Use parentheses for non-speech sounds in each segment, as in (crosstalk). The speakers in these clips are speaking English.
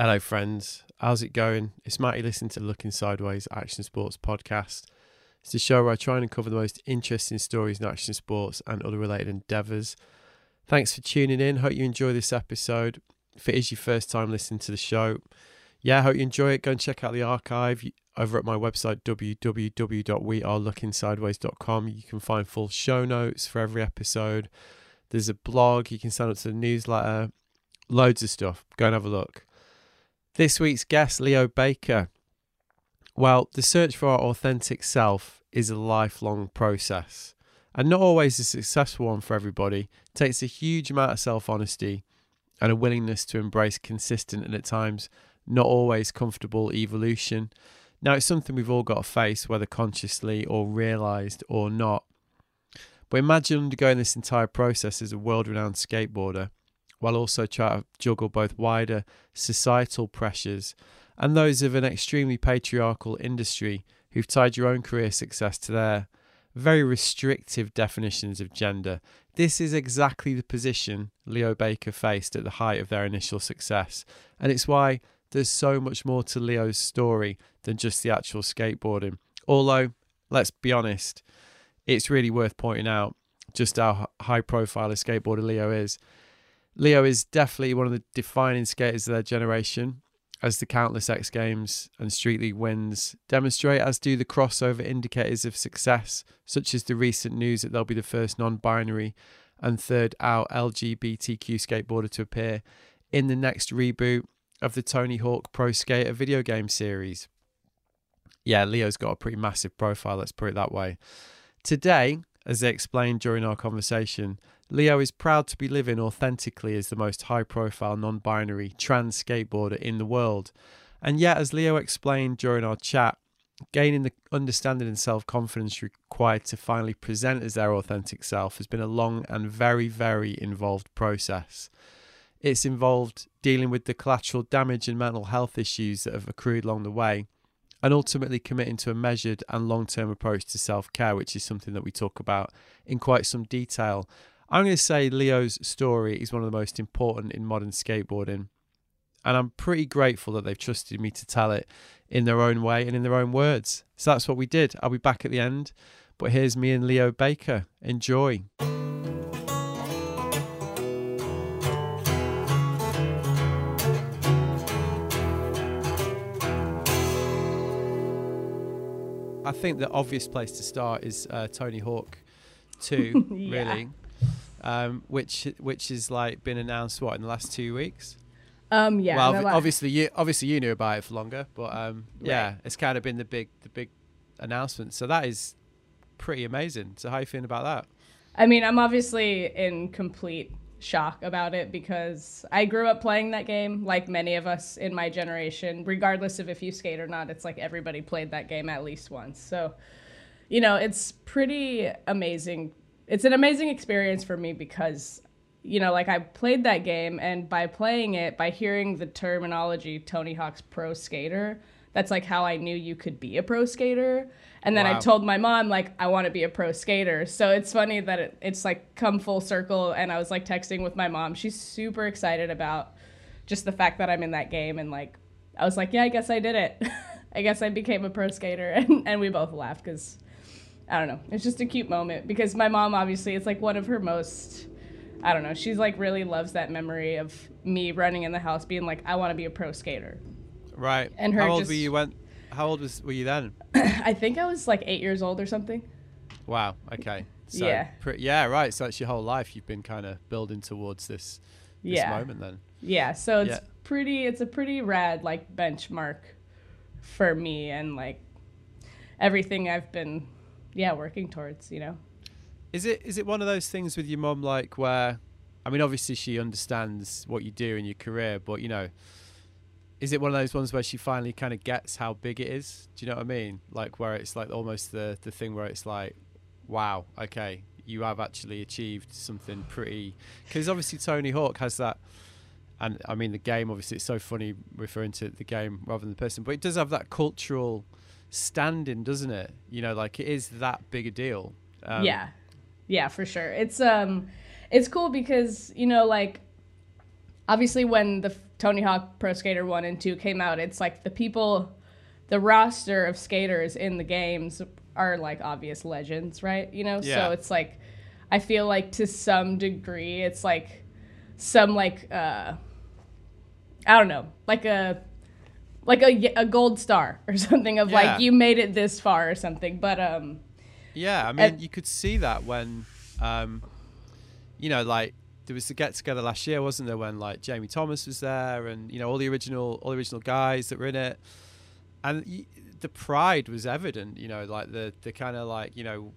Hello, friends. How's it going? It's Matty listening to Looking Sideways Action Sports podcast. It's the show where I try and uncover the most interesting stories in action sports and other related endeavours. Thanks for tuning in. Hope you enjoy this episode. If it is your first time listening to the show, yeah, hope you enjoy it. Go and check out the archive over at my website, www.wearelooking.sideways.com. You can find full show notes for every episode. There's a blog. You can sign up to the newsletter. Loads of stuff. Go and have a look. This week's guest, Leo Baker. Well, the search for our authentic self is a lifelong process and not always a successful one for everybody. It takes a huge amount of self honesty and a willingness to embrace consistent and at times not always comfortable evolution. Now, it's something we've all got to face, whether consciously or realized or not. But imagine undergoing this entire process as a world renowned skateboarder while also trying to juggle both wider societal pressures and those of an extremely patriarchal industry who've tied your own career success to their very restrictive definitions of gender. This is exactly the position Leo Baker faced at the height of their initial success, and it's why there's so much more to Leo's story than just the actual skateboarding. Although, let's be honest, it's really worth pointing out just how high profile a skateboarder Leo is. Leo is definitely one of the defining skaters of their generation, as the countless X Games and Street League wins demonstrate, as do the crossover indicators of success, such as the recent news that they'll be the first non binary and third out LGBTQ skateboarder to appear in the next reboot of the Tony Hawk Pro Skater video game series. Yeah, Leo's got a pretty massive profile, let's put it that way. Today, as they explained during our conversation, Leo is proud to be living authentically as the most high profile non binary trans skateboarder in the world. And yet, as Leo explained during our chat, gaining the understanding and self confidence required to finally present as their authentic self has been a long and very, very involved process. It's involved dealing with the collateral damage and mental health issues that have accrued along the way, and ultimately committing to a measured and long term approach to self care, which is something that we talk about in quite some detail. I'm going to say Leo's story is one of the most important in modern skateboarding. And I'm pretty grateful that they've trusted me to tell it in their own way and in their own words. So that's what we did. I'll be back at the end. But here's me and Leo Baker. Enjoy. I think the obvious place to start is uh, Tony Hawk 2, (laughs) yeah. really um, which which is like been announced what in the last two weeks. Um, yeah. Well, obviously you obviously you knew about it for longer, but um, yeah, right. it's kind of been the big the big announcement. So that is pretty amazing. So how you feeling about that? I mean, I'm obviously in complete shock about it because I grew up playing that game like many of us in my generation, regardless of if you skate or not. It's like everybody played that game at least once. So, you know, it's pretty amazing it's an amazing experience for me because you know like i played that game and by playing it by hearing the terminology tony hawk's pro skater that's like how i knew you could be a pro skater and then wow. i told my mom like i want to be a pro skater so it's funny that it, it's like come full circle and i was like texting with my mom she's super excited about just the fact that i'm in that game and like i was like yeah i guess i did it (laughs) i guess i became a pro skater (laughs) and, and we both laughed because I don't know. It's just a cute moment because my mom obviously it's like one of her most I don't know. She's like really loves that memory of me running in the house being like I want to be a pro skater. Right. And her How old just, were you when How old was were you then? (clears throat) I think I was like 8 years old or something. Wow. Okay. So yeah. Pre- yeah, right. So it's your whole life you've been kind of building towards this this yeah. moment then. Yeah. So it's yeah. pretty it's a pretty rad like benchmark for me and like everything I've been yeah working towards you know is it is it one of those things with your mom like where i mean obviously she understands what you do in your career but you know is it one of those ones where she finally kind of gets how big it is do you know what i mean like where it's like almost the the thing where it's like wow okay you have actually achieved something pretty (laughs) because obviously tony hawk has that and i mean the game obviously it's so funny referring to the game rather than the person but it does have that cultural standing, doesn't it? You know, like it is that big a deal. Um, yeah, yeah, for sure. It's um, it's cool because you know, like obviously when the Tony Hawk Pro Skater 1 and 2 came out, it's like the people, the roster of skaters in the games are like obvious legends, right? You know? Yeah. So it's like, I feel like to some degree, it's like some like, uh, I don't know, like a, like a, a gold star (laughs) or something of Yeah. like you made it this far or something. But um, Yeah, I mean, you could see that when, um, you know, like there was the get together last year, wasn't there? When like Jamie Thomas was there, and you know all the original, all the original guys that were in it, and y- the pride was evident. You know, like the the kind of like you know,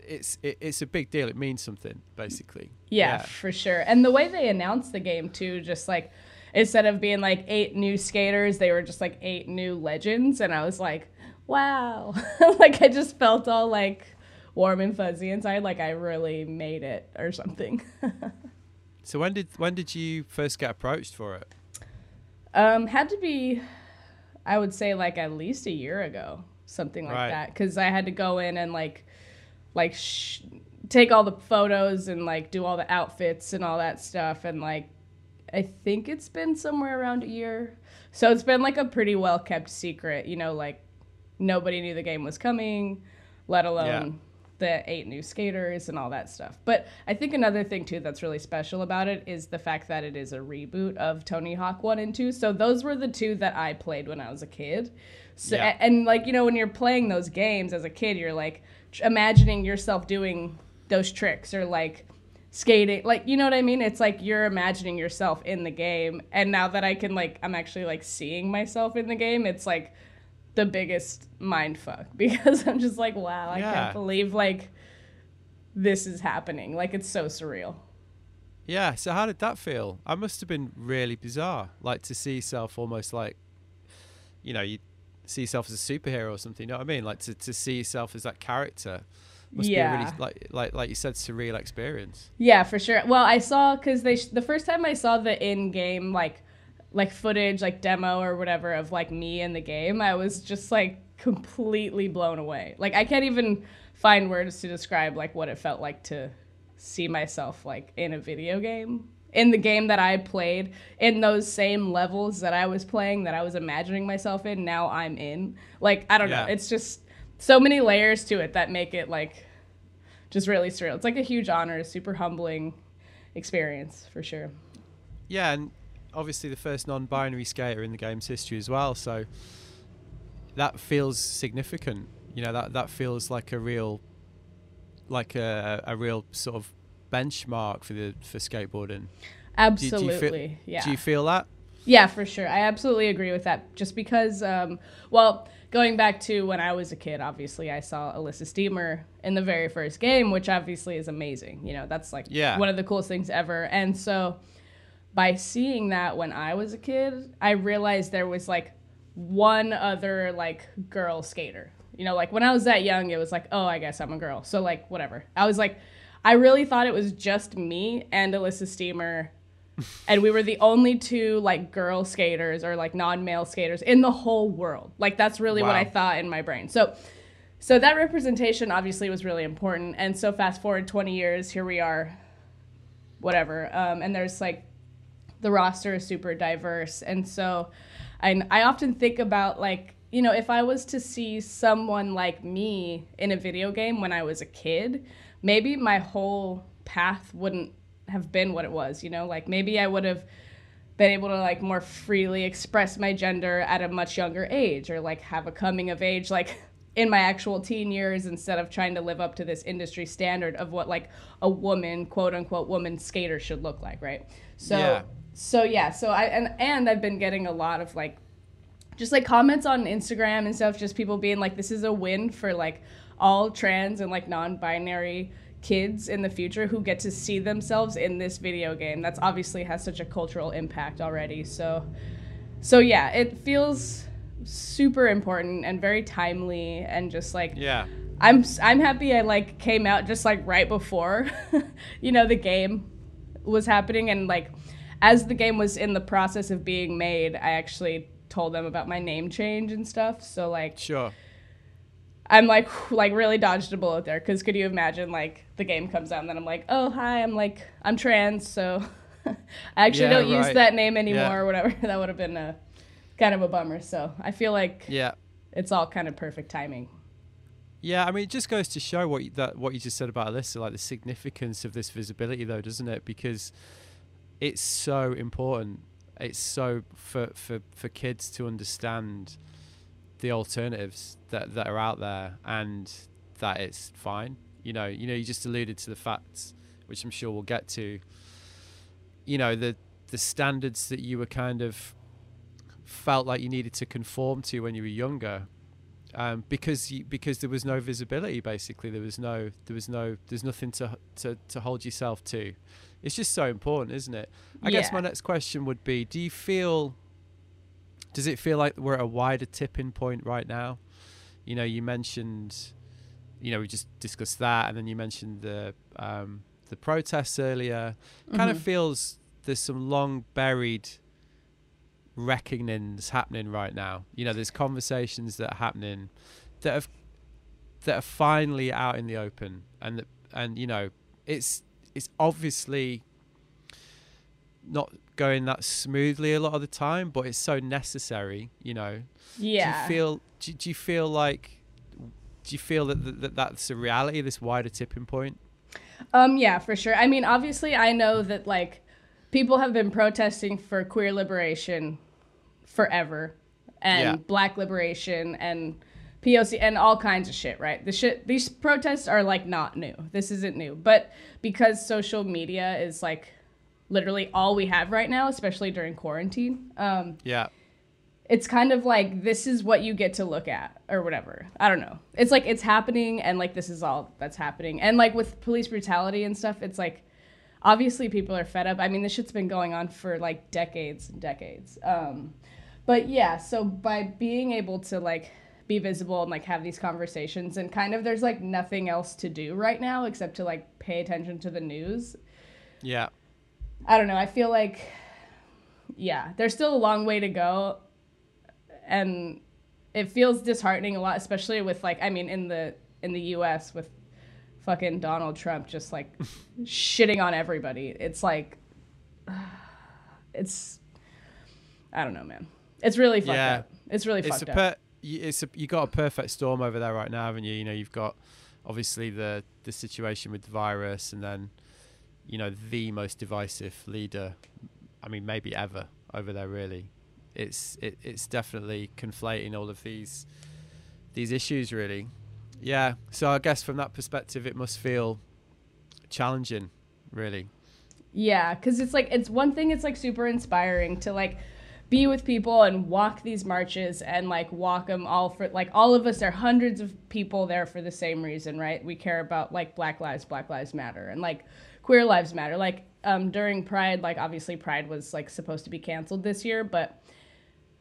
it's it, it's a big deal. It means something, basically. Yeah, for sure. And the way they announced the game too, just like instead of being like eight new skaters, they were just like eight new legends, and I was like, wow, (laughs) like I just felt all like warm and fuzzy inside, like I really made it or something. (laughs) So when did when did you first get approached for it? um, had to be, I would say like at least a year ago, something like Right. that, because I had to go in and like, like sh- take all the photos and like do all the outfits and all that stuff, and like I think it's been somewhere around a year. So it's been like a pretty well kept secret, you know, like nobody knew the game was coming, let alone the eight new skaters and all that stuff. But I think another thing too that's really special about it is the fact that it is a reboot of Tony Hawk 1 and 2. So those were the two that I played when I was a kid. So Yeah. and like, you know, when you're playing those games as a kid, you're like tr- imagining yourself doing those tricks or like skating like you know what i mean it's like you're imagining yourself in the game and now that i can like i'm actually like seeing myself in the game it's like the biggest mind fuck (laughs) because i'm just like wow i Yeah. can't believe like this is happening like it's so surreal Yeah. So how did that feel? I must have been really bizarre, like to see yourself almost like, you know, you see yourself as a superhero or something. You know what I mean? Like to, to see yourself as that character must be a Yeah. really like like like you said, surreal experience. Yeah, for sure. Well, I saw because they sh- the first time I saw the in-game like like footage, like demo or whatever of like me in the game, I was just like completely blown away. Like I can't even find words to describe like what it felt like to see myself like in a video game in the game that I played in those same levels that I was playing that I was imagining myself in now I'm in. Like I don't know. It's just so many layers to it that make it like just really surreal. It's like a huge honor a super humbling experience for sure. Yeah, and obviously the first non-binary skater in the game's history as well. So that feels significant. You know that that feels like a real, like a a real sort of benchmark for the for skateboarding. Absolutely do you feel, yeah Do you feel that? Yeah, for sure. I absolutely agree with that. Just because, um, well, going back to when I was a kid, obviously I saw Elissa Steamer in the very first game, which obviously is amazing. You know, that's like Yeah. one of the coolest things ever. And so by seeing that when I was a kid, I realized there was like one other like girl skater. You know, like when I was that young, it was like, oh, I guess I'm a girl. So like whatever. I was like, I really thought it was just me and Elissa Steamer and we were the only two like girl skaters or like non-male skaters in the whole world like that's really what i thought in my brain so so that representation obviously was really important and so fast forward 20 years here we are whatever um, and there's like the roster is super diverse. And so I, I often think about like you know if i was to see someone like me in a video game when i was a kid maybe my whole path wouldn't have been what it was you know? Like maybe i would have been able to like more freely express my gender at a much younger age or like have a coming of age like in my actual teen years instead of trying to live up to this industry standard of what like a woman quote unquote woman skater should look like right? So Yeah. So yeah so i and and i've been getting a lot of like just like comments on instagram and stuff just people being like this is a win for like all trans and like non-binary kids in the future who get to see themselves in this video game that's obviously has such a cultural impact already so so yeah it feels super important and very timely and just like Yeah. I'm I'm happy I like came out just like right before, (laughs) you know, the game was happening and like as the game was in the process of being made, I actually told them about my name change and stuff. So like Sure. I'm like like really dodged a bullet there because could you imagine like the game comes out and then I'm like oh hi I'm like I'm trans so (laughs) I actually Yeah, don't use that name anymore Yeah. or whatever. (laughs) that would have been a kind of a bummer. So I feel like Yeah. it's all kind of perfect timing. Yeah, I mean, it just goes to show what you, that what you just said about Elissa, like the significance of this visibility, though, doesn't it? Because it's so important. It's so for for for kids to understand the alternatives that that are out there and that it's fine. You know, you know, you just alluded to the facts, which I'm sure we'll get to. You know, the the standards that you were kind of felt like you needed to conform to when you were younger um, because because there was no visibility. Basically, there was no there was no there's nothing to to to hold yourself to. It's just so important, isn't it? I guess my next question would be: Do you feel? Does it feel like we're at a wider tipping point right now? You know, you mentioned, you know, we just discussed that, and then you mentioned the um, the protests earlier. Kind of Mhm. feels there's some long buried reckonings happening right now. You know, there's conversations that are happening that have that are finally out in the open, and that, and you know, it's it's obviously not going that smoothly a lot of the time, but it's so necessary. You know, Yeah. do you feel do, do you feel like do you feel that, that, that that's a reality? This wider tipping point. Um, yeah, for sure. I mean, obviously, I know that like people have been protesting for queer liberation forever, and Yeah. Black liberation and POC and all kinds of shit. Right? The shit. These protests are like not new. This isn't new, but because social media is like literally all we have right now, especially during quarantine. Um, Yeah. it's kind of like this is what you get to look at or whatever. I don't know. It's like it's happening and like this is all that's happening. And like with police brutality and stuff, it's like obviously people are fed up. I mean, this shit's been going on for like decades and decades. Um but yeah, so by being able to like be visible and like have these conversations and kind of there's like nothing else to do right now except to like pay attention to the news. Yeah. I don't know. I feel like, yeah, there's still a long way to go, and it feels disheartening a lot, especially with like, I mean, in the in the U.S. with fucking Donald Trump just like (laughs) shitting on everybody. It's like, (sighs) it's, I don't know, man. It's really fucked Yeah. up. It's really it's fucked a up. per- it's a, you got a perfect storm over there right now, haven't you? You know, you've got obviously the the situation with the virus, and then you know the most divisive leader. I mean, maybe ever over there. Really, it's it, it's definitely conflating all of these these issues. Really, yeah. So I guess from that perspective, it must feel challenging. Really, Yeah, because it's like it's one thing. It's like super inspiring to like be with people and walk these marches and like walk them all for like all of us. Are hundreds of people there for the same reason, right? We care about like Black lives, Black lives matter, and like queer lives matter. Like um, during Pride, like obviously Pride was like supposed to be canceled this year, but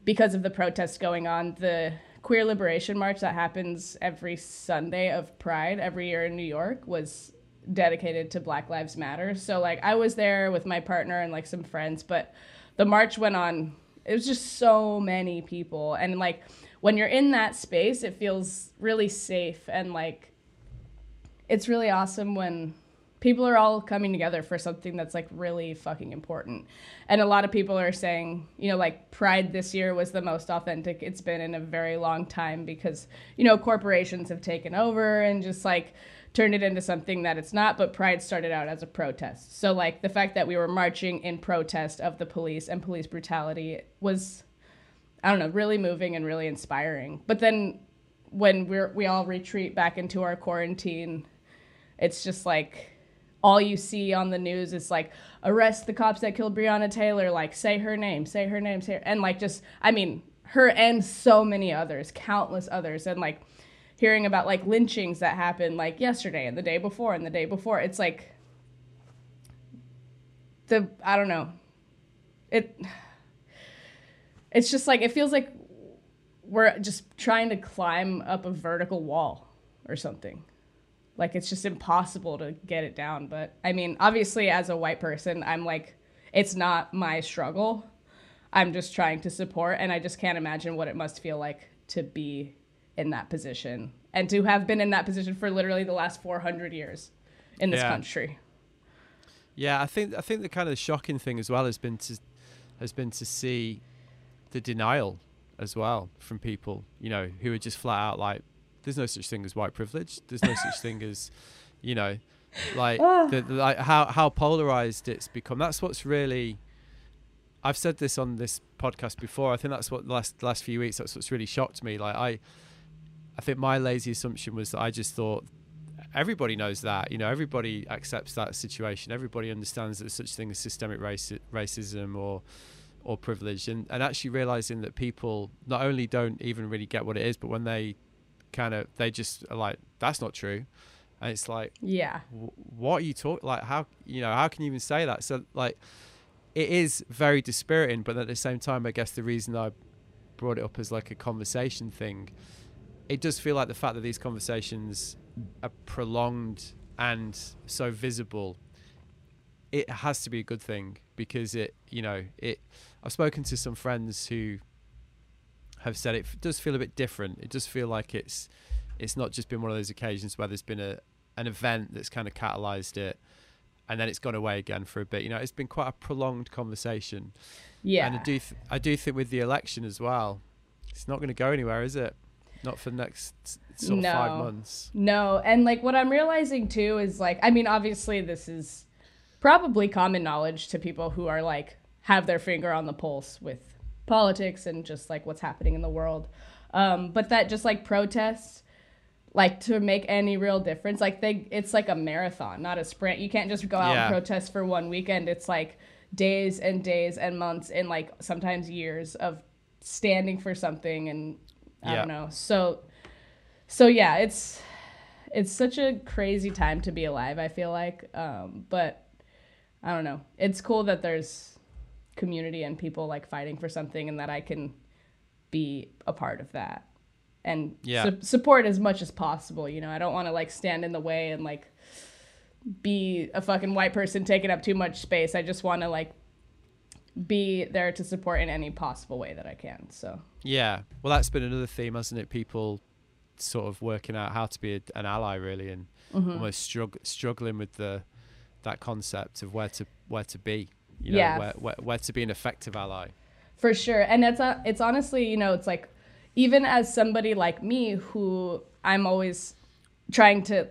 because of the protests going on, the queer liberation march that happens every Sunday of Pride every year in New York was dedicated to Black Lives Matter. So like I was there with my partner and like some friends, but the march went on it was just so many people and like when you're in that space it feels really safe and like it's really awesome when people are all coming together for something that's like really fucking important. And a lot of people are saying, you know, like Pride this year was the most authentic it's been in a very long time because, you know, corporations have taken over and just like turned it into something that it's not, but Pride started out as a protest. So like the fact that we were marching in protest of the police and police brutality was I don't know, really moving and really inspiring. But then when we're we all retreat back into our quarantine, it's just like all you see on the news is like arrest the cops that killed Breonna Taylor, like say her name, say her name, say her, and like just I mean her and so many others, countless others, and like hearing about like lynchings that happened like yesterday and the day before and the day before. It's like the I don't know. It it's just like it feels like we're just trying to climb up a vertical wall or something. Like it's just impossible to get it down. But I mean, obviously, as a white person, I'm like, it's not my struggle. I'm just trying to support, and I just can't imagine what it must feel like to be in that position and to have been in that position for literally the last 400 years in this Yeah. country. Yeah, I think I think the kind of shocking thing as well has been to has been to see the denial as well from people, you know, who are just flat out like, "There's no such thing as white privilege. There's no such thing as, (laughs) you know, like Ah. the, the- like how how polarized it's become. That's what's really. I've said this on this podcast before. I think that's what the last last few weeks. That's what's really shocked me. Like I, I think my lazy assumption was that I just thought everybody knows that. You know, everybody accepts that situation. Everybody understands that there's such thing as systemic raci- racism or or privilege, and and actually realizing that people not only don't even really get what it is, but when they kind of they just are like that's not true, and it's like Yeah. wh- what are you talking like how you know how can you even say that so like it is very dispiriting but at the same time i guess the reason i brought it up as like a conversation thing it does feel like the fact that these conversations are prolonged and so visible it has to be a good thing because it you know it i've spoken to some friends who have said it does feel a bit different. It does feel like it's it's not just been one of those occasions where there's been a an event that's kind of catalyzed it and then it's gone away again for a bit. You know it's been quite a prolonged conversation. Yeah. and i do th- i do think with the election as well it's not going to go anywhere is it not for the next sort of five months No, and like what I'm realizing too is like I mean obviously this is probably common knowledge to people who are like have their finger on the pulse with politics and just like what's happening in the world. Um, but that just like protests like to make any real difference like they it's like a marathon not a sprint you can't just go out Yeah. and protest for one weekend it's like days and days and months and like sometimes years of standing for something and i Yeah. don't know so so yeah it's it's such a crazy time to be alive i feel like um, but i don't know it's cool that there's community and people like fighting for something and that i can be a part of that and Yeah. su- support as much as possible you know i don't want to like stand in the way and like be a fucking white person taking up too much space i just want to like be there to support in any possible way that i can so yeah well that's been another theme hasn't it people sort of working out how to be a, an ally really and Mm-hmm. almost strugg- struggling with the that concept of where to where to be you know Yeah. where, where, where to be an effective ally For sure. And it's uh, it's honestly, you know, it's like even as somebody like me who I'm always trying to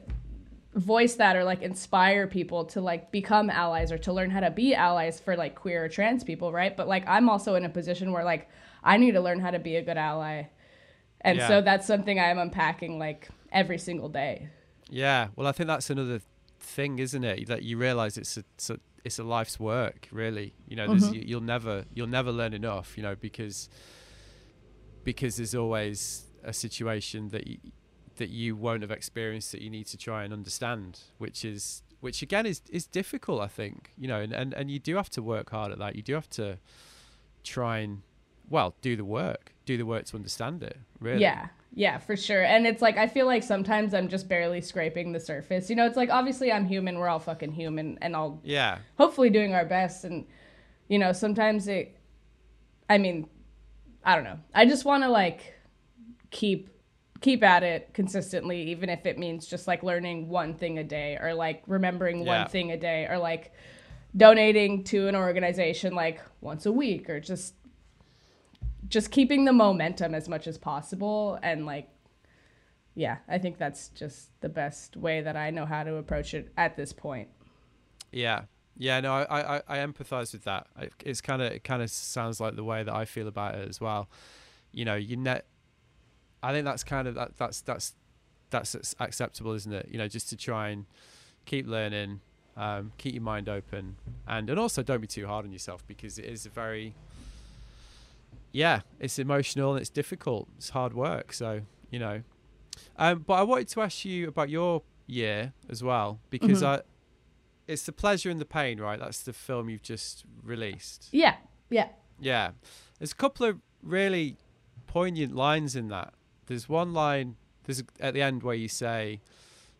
voice that or like inspire people to like become allies or to learn how to be allies for like queer or trans people, right? But like I'm also in a position where like I need to learn how to be a good ally. And Yeah. so that's something I'm unpacking like every single day. Yeah, well, I think that's another thing, isn't it? That you realize it's a, it's a it's a life's work, really. You know, there's, mm-hmm. you, you'll never you'll never learn enough. You know, because because there's always a situation that you, that you won't have experienced that you need to try and understand, which is which again is is difficult. I think you know, and and, and you do have to work hard at that. You do have to try and well do the work, do the work to understand it. Really. Yeah. Yeah, for sure. And it's like I feel like sometimes I'm just barely scraping the surface. You know, it's like obviously I'm human, we're all fucking human and all Yeah. hopefully doing our best and you know, sometimes it I mean, I don't know. I just want to like keep keep at it consistently even if it means just like learning one thing a day or like remembering Yeah. one thing a day or like donating to an organization like once a week or just just keeping the momentum as much as possible and like yeah i think that's just the best way that i know how to approach it at this point Yeah, yeah. No, I I, I empathize with that. It's kind of it kind of sounds like the way that I feel about it as well. You know, you net. I think that's kind of that, that's that's that's ac- acceptable, isn't it? You know, just to try and keep learning, um, keep your mind open, and and also don't be too hard on yourself because it is a very yeah, it's emotional and it's difficult. It's hard work. So you know, um, but I wanted to ask you about your year as well because Mhm. I it's the pleasure and the pain, right? That's the film you've just released. yeah yeah Yeah. There's a couple of really poignant lines in that. There's one line there's at the end where you say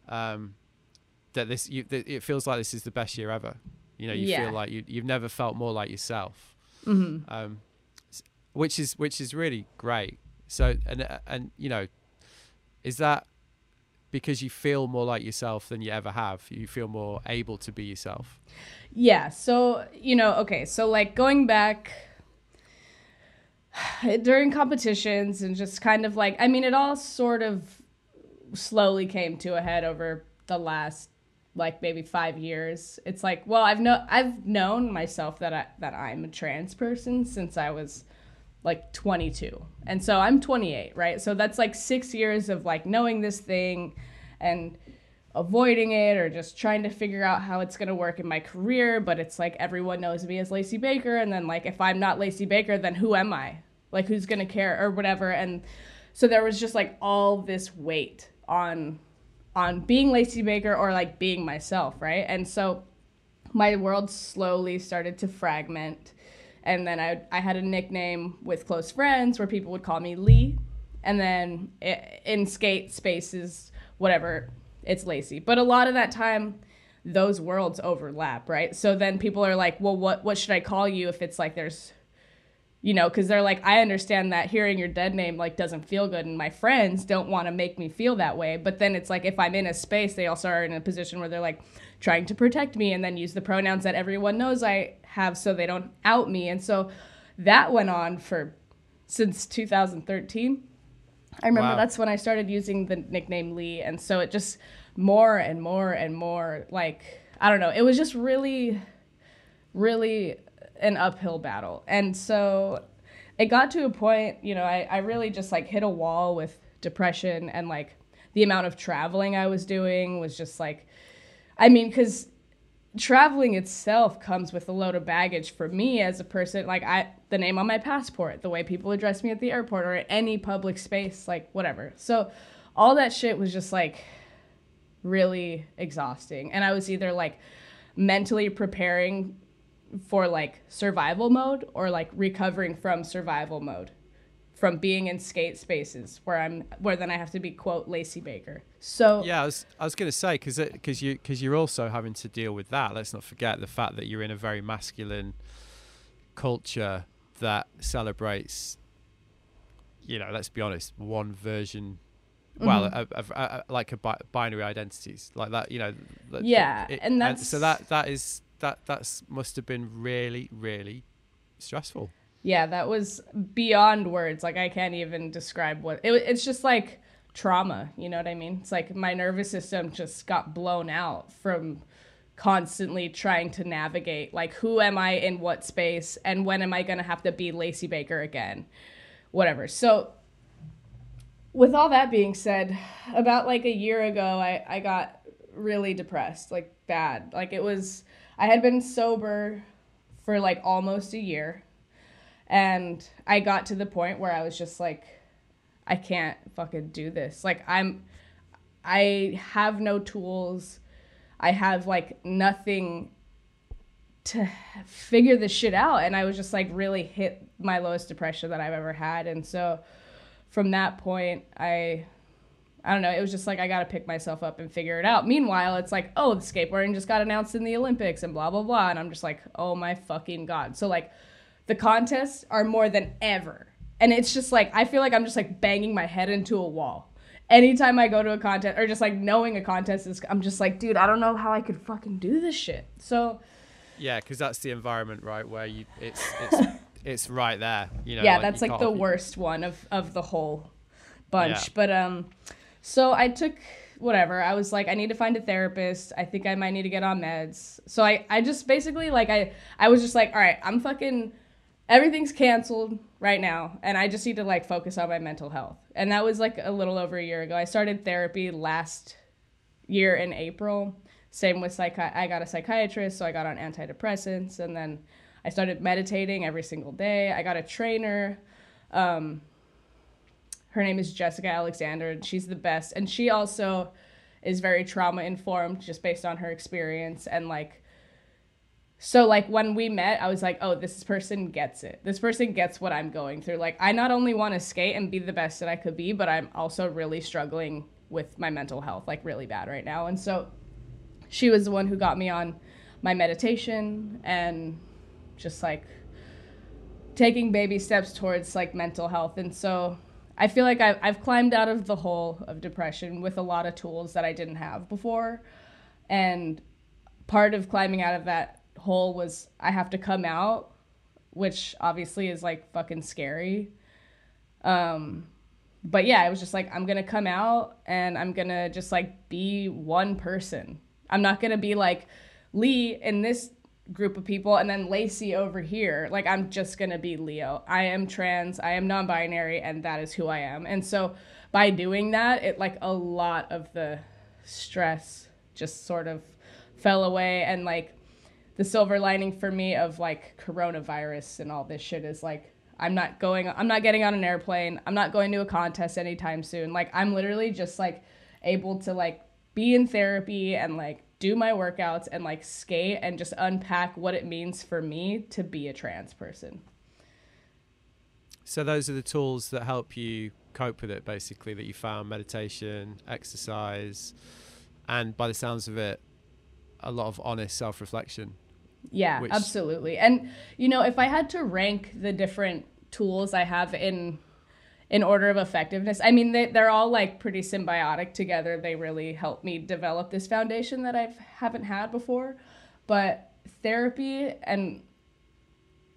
um, that this you, that it feels like this is the best year ever. You know, you Yeah. feel like you you've never felt more like yourself. hmm Um, which is which is really great. So and and you know, is that because you feel more like yourself than you ever have. You feel more able to be yourself. Yeah. So, you know, okay. So, like going back (sighs) during competitions and just kind of like, I mean, it all sort of slowly came to a head over the last like maybe five years. It's like, well, I've no, I've known myself that I that I'm a trans person since I was like 22, and so I'm 28, right? So that's like six years of like knowing this thing, and avoiding it or just trying to figure out how it's going to work in my career but it's like everyone knows me as lacey baker and then like if i'm not lacey baker then who am i like who's going to care or whatever and so there was just like all this weight on on being lacey baker or like being myself right and so my world slowly started to fragment and then i, I had a nickname with close friends where people would call me lee and then in skate spaces whatever it's Lacey. But a lot of that time, those worlds overlap, right? So then people are like, well, what what should I call you if it's like there's you know, because they're like, I understand that hearing your dead name like doesn't feel good, and my friends don't want to make me feel that way. But then it's like if I'm in a space, they also are in a position where they're like trying to protect me, and then use the pronouns that everyone knows I have, so they don't out me. And so that went on for since 2013. I remember wow. that's when I started using the nickname Lee, and so it just more and more and more like I don't know. It was just really, really an uphill battle, and so it got to a point. You know, I I really just like hit a wall with depression and like the amount of traveling I was doing was just like, I mean, because traveling itself comes with a load of baggage for me as a person like i the name on my passport the way people address me at the airport or any public space like whatever so all that shit was just like really exhausting and i was either like mentally preparing for like survival mode or like recovering from survival mode from being in skate spaces where I'm where then I have to be quote Lacey Baker. So yeah, I was I was gonna say because because you because you're also having to deal with that. Let's not forget the fact that you're in a very masculine culture that celebrates. You know, let's be honest, one version. Well, mm-hmm. like a bi- binary identities like that. You know. Yeah, it, and that's and so that that is that that's must have been really really stressful yeah, that was beyond words. Like I can't even describe what it, it's just like trauma. You know what I mean? It's like my nervous system just got blown out from constantly trying to navigate like who am I in what space and when am I going to have to be Lacey Baker again? Whatever. So with all that being said, about like a year ago I I got really depressed, like bad. Like it was I had been sober for like almost a year and I got to the point where I was just like, I can't fucking do this. Like, I'm, I have no tools. I have like nothing to figure this shit out. And I was just like really hit my lowest depression that I've ever had. And so from that point, I, I don't know. It was just like I got to pick myself up and figure it out. Meanwhile, it's like, oh, the skateboarding just got announced in the Olympics and blah blah blah, and I'm just like, oh my fucking god. So like, the contests are more than ever. And it's just like I feel like I'm just like banging my head into a wall. Anytime I go to a contest or just like knowing a contest is I'm just like, dude, I don't know how I could fucking do this shit. So Yeah, cuz that's the environment, right, where you it's (laughs) it's it's right there, you know. Yeah, like that's like the worst one of of the whole bunch. Yeah. But um so I took whatever. I was like, I need to find a therapist. I think I might need to get on meds. So I, I just basically like I I was just like, all right, I'm fucking everything's canceled right now and i just need to like focus on my mental health and that was like a little over a year ago i started therapy last year in april same with psychi- i got a psychiatrist so i got on antidepressants and then i started meditating every single day i got a trainer um, her name is jessica alexander and she's the best and she also is very trauma informed just based on her experience and like so like when we met, I was like, "Oh, this person gets it. This person gets what I'm going through. Like I not only want to skate and be the best that I could be, but I'm also really struggling with my mental health like really bad right now." And so she was the one who got me on my meditation and just like taking baby steps towards like mental health. And so I feel like I've, I've climbed out of the hole of depression with a lot of tools that I didn't have before. And part of climbing out of that hole was I have to come out, which obviously is like fucking scary. Um, but yeah, I was just like, I'm gonna come out and I'm gonna just like be one person. I'm not gonna be like Lee in this group of people and then Lacey over here. Like I'm just going to be Leo. I am trans, I am non-binary and that is who I am. And so by doing that, it like a lot of the stress just sort of fell away and like the silver lining for me of like coronavirus and all this shit is like I'm not going I'm not getting on an airplane. I'm not going to a contest anytime soon. Like I'm literally just like able to like be in therapy and like do my workouts and like skate and just unpack what it means for me to be a trans person. So those are the tools that help you cope with it basically that you found meditation, exercise, and by the sounds of it a lot of honest self-reflection. Yeah, which... absolutely. And you know, if I had to rank the different tools I have in in order of effectiveness. I mean, they, they're all like pretty symbiotic together. They really help me develop this foundation that I haven't had before. But therapy and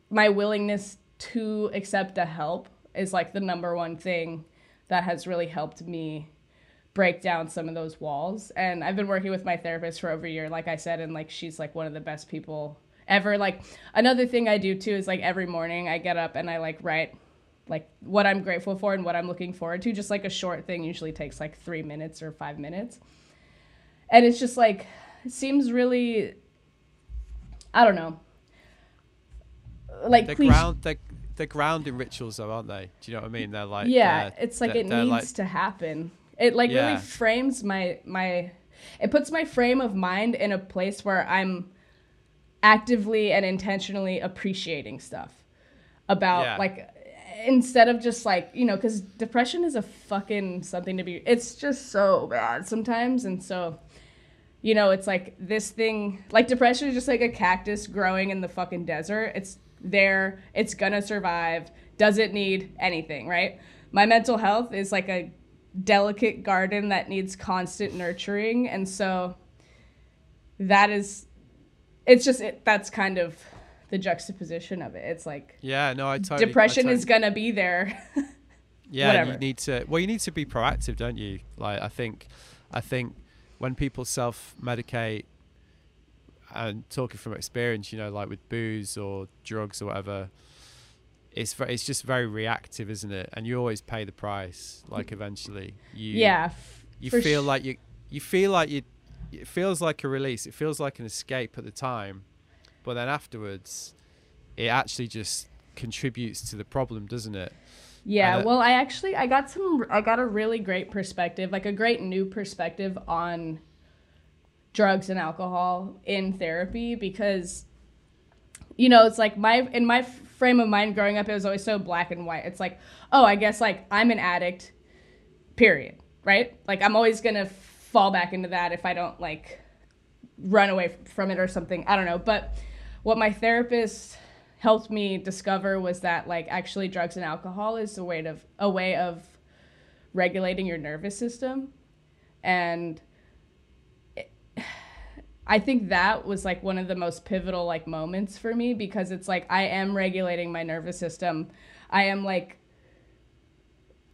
my willingness to accept the help is like the number one thing that has really helped me break down some of those walls. And I've been working with my therapist for over a year, like I said, and like she's like one of the best people ever. Like another thing I do too is like every morning I get up and I like write like what I'm grateful for and what I'm looking forward to. Just like a short thing usually takes like three minutes or five minutes. And it's just like, it seems really, I don't know. Like the ground, the, the grounding rituals though, aren't they? Do you know what I mean? They're like, yeah, they're, it's like it needs like, to happen. It like yeah. really frames my, my, it puts my frame of mind in a place where I'm actively and intentionally appreciating stuff about yeah. like instead of just like you know because depression is a fucking something to be it's just so bad sometimes and so you know it's like this thing like depression is just like a cactus growing in the fucking desert. It's there it's gonna survive. Doesn't need anything right? My mental health is like a delicate garden that needs constant nurturing and so that is it's just it, that's kind of the juxtaposition of it. It's like yeah, no, I totally depression I totally, is gonna be there. (laughs) yeah, you need to. Well, you need to be proactive, don't you? Like I think, I think when people self medicate, and talking from experience, you know, like with booze or drugs or whatever, it's very, it's just very reactive, isn't it? And you always pay the price. Like eventually, you yeah, you feel sh- like you you feel like you. It feels like a release. It feels like an escape at the time, but then afterwards, it actually just contributes to the problem, doesn't it? Yeah, uh, well, I actually I got some I got a really great perspective, like a great new perspective on drugs and alcohol in therapy because you know, it's like my in my frame of mind growing up it was always so black and white. It's like, oh, I guess like I'm an addict. Period. Right? Like I'm always going to fall back into that if I don't like run away from it or something. I don't know, but what my therapist helped me discover was that like actually drugs and alcohol is a way of a way of regulating your nervous system and I think that was like one of the most pivotal like moments for me because it's like I am regulating my nervous system. I am like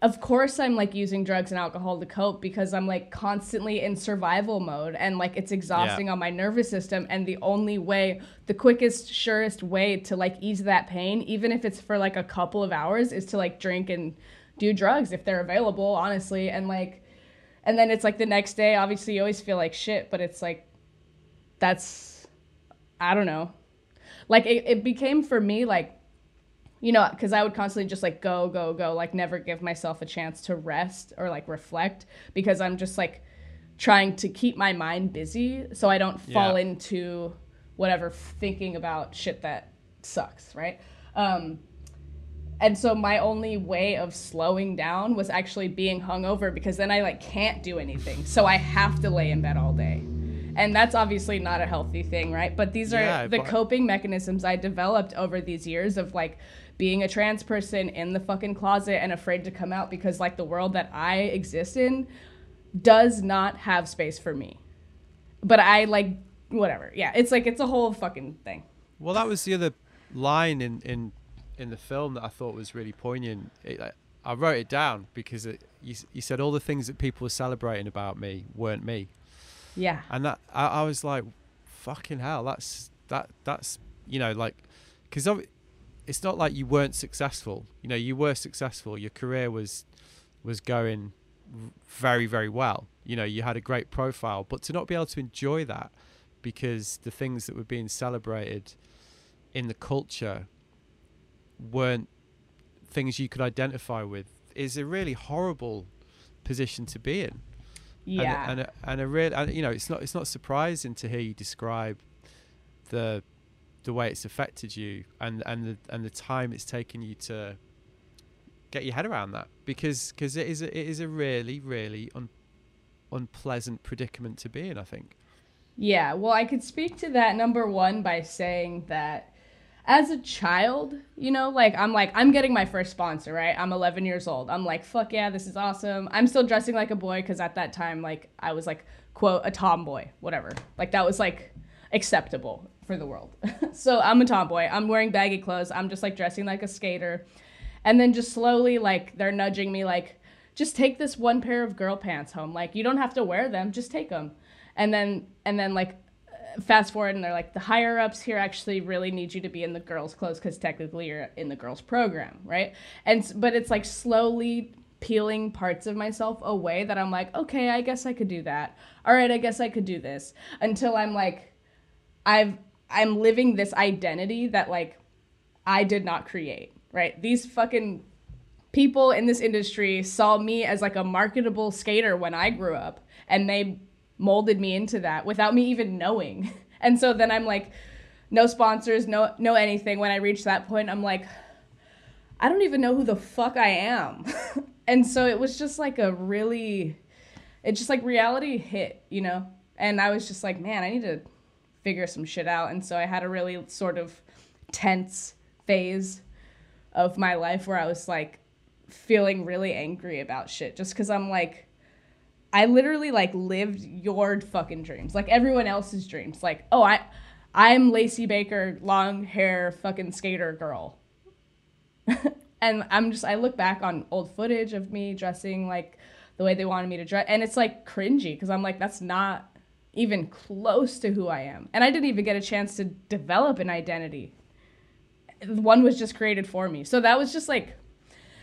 of course I'm like using drugs and alcohol to cope because I'm like constantly in survival mode and like it's exhausting yeah. on my nervous system and the only way the quickest surest way to like ease that pain even if it's for like a couple of hours is to like drink and do drugs if they're available honestly and like and then it's like the next day obviously you always feel like shit but it's like that's I don't know like it, it became for me like you know, because I would constantly just like go, go, go, like never give myself a chance to rest or like reflect because I'm just like trying to keep my mind busy so I don't fall yeah. into whatever thinking about shit that sucks, right? Um, and so my only way of slowing down was actually being hungover because then I like can't do anything. So I have to lay in bed all day and that's obviously not a healthy thing right but these are yeah, the coping mechanisms i developed over these years of like being a trans person in the fucking closet and afraid to come out because like the world that I exist in does not have space for me. But I like whatever. Yeah, it's like it's a whole fucking thing. Well, that was the other line in in in the film that I thought was really poignant. It, I wrote it down because it, you, you said all the things that people were celebrating about me weren't me. Yeah. And that I, I was like, fucking hell, that's that that's you know like because it's not like you weren't successful. You know, you were successful. Your career was was going very very well. You know, you had a great profile, but to not be able to enjoy that because the things that were being celebrated in the culture weren't things you could identify with is a really horrible position to be in. Yeah. And, and a, and a real, and, you know, it's not it's not surprising to hear you describe the the way it's affected you and and the and the time it's taken you to get your head around that because because it is a, it is a really really un, unpleasant predicament to be in. I think. Yeah, well, I could speak to that number one by saying that as a child, you know, like I'm like I'm getting my first sponsor, right? I'm 11 years old. I'm like, fuck yeah, this is awesome. I'm still dressing like a boy because at that time, like I was like quote a tomboy, whatever. Like that was like acceptable for the world. (laughs) so I'm a tomboy. I'm wearing baggy clothes. I'm just like dressing like a skater, and then just slowly like they're nudging me like, just take this one pair of girl pants home. Like you don't have to wear them, just take them. And then and then like uh, fast forward and they're like the higher ups here actually really need you to be in the girls clothes because technically you're in the girls program right and but it's like slowly peeling parts of myself away that i'm like okay i guess i could do that all right i guess i could do this until i'm like i've i'm living this identity that like i did not create right these fucking people in this industry saw me as like a marketable skater when i grew up and they molded me into that without me even knowing. (laughs) And so then I'm like, no sponsors, no no anything. When I reach that point, I'm like, I don't even know who the fuck I am. (laughs) and so it was just like a really it just like reality hit, you know? And I was just like, man, I need to figure some shit out. And so I had a really sort of tense phase of my life where I was like feeling really angry about shit just cuz I'm like I literally like lived your fucking dreams, like everyone else's dreams. Like, oh, I, I'm Lacey Baker, long hair, fucking skater girl. (laughs) and I'm just, I look back on old footage of me dressing like the way they wanted me to dress, and it's like cringy because I'm like, that's not even close to who I am, and I didn't even get a chance to develop an identity. One was just created for me, so that was just like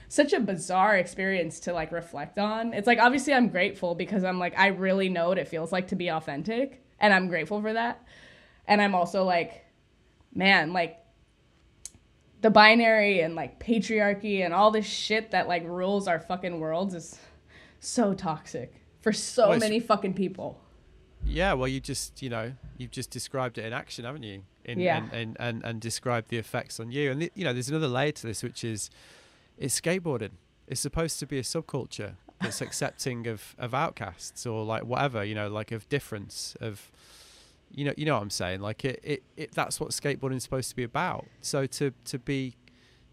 such a bizarre experience to like reflect on. It's like obviously I'm grateful because I'm like I really know what it feels like to be authentic and I'm grateful for that. And I'm also like man, like the binary and like patriarchy and all this shit that like rules our fucking worlds is so toxic for so well, many fucking people. Yeah, well you just, you know, you've just described it in action, haven't you? In, yeah. and, and, and, and described the effects on you. And, the, you know, there's another layer to this, which is it's skateboarding. It's supposed to be a subculture that's (laughs) accepting of, of outcasts or like whatever, you know, like of difference of you know you know what I'm saying? Like it, it, it that's what skateboarding is supposed to be about. So to to be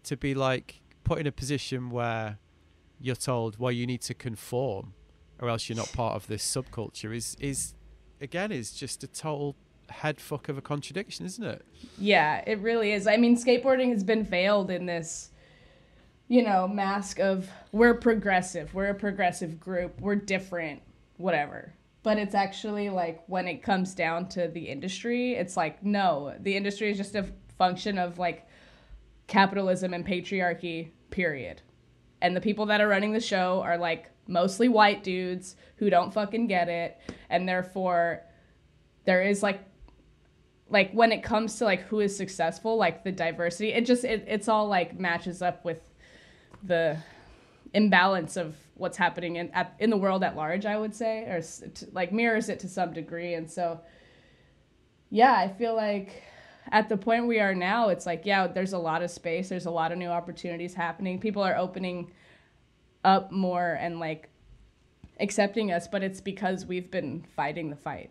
to be like put in a position where you're told, well you need to conform or else you're not part of this subculture is is again is just a total head fuck of a contradiction, isn't it? Yeah, it really is. I mean, skateboarding has been veiled in this you know, mask of we're progressive, we're a progressive group, we're different, whatever. But it's actually like when it comes down to the industry, it's like, no, the industry is just a function of like capitalism and patriarchy, period. And the people that are running the show are like mostly white dudes who don't fucking get it. And therefore, there is like like when it comes to like who is successful like the diversity it just it, it's all like matches up with the imbalance of what's happening in at, in the world at large i would say or like mirrors it to some degree and so yeah i feel like at the point we are now it's like yeah there's a lot of space there's a lot of new opportunities happening people are opening up more and like accepting us but it's because we've been fighting the fight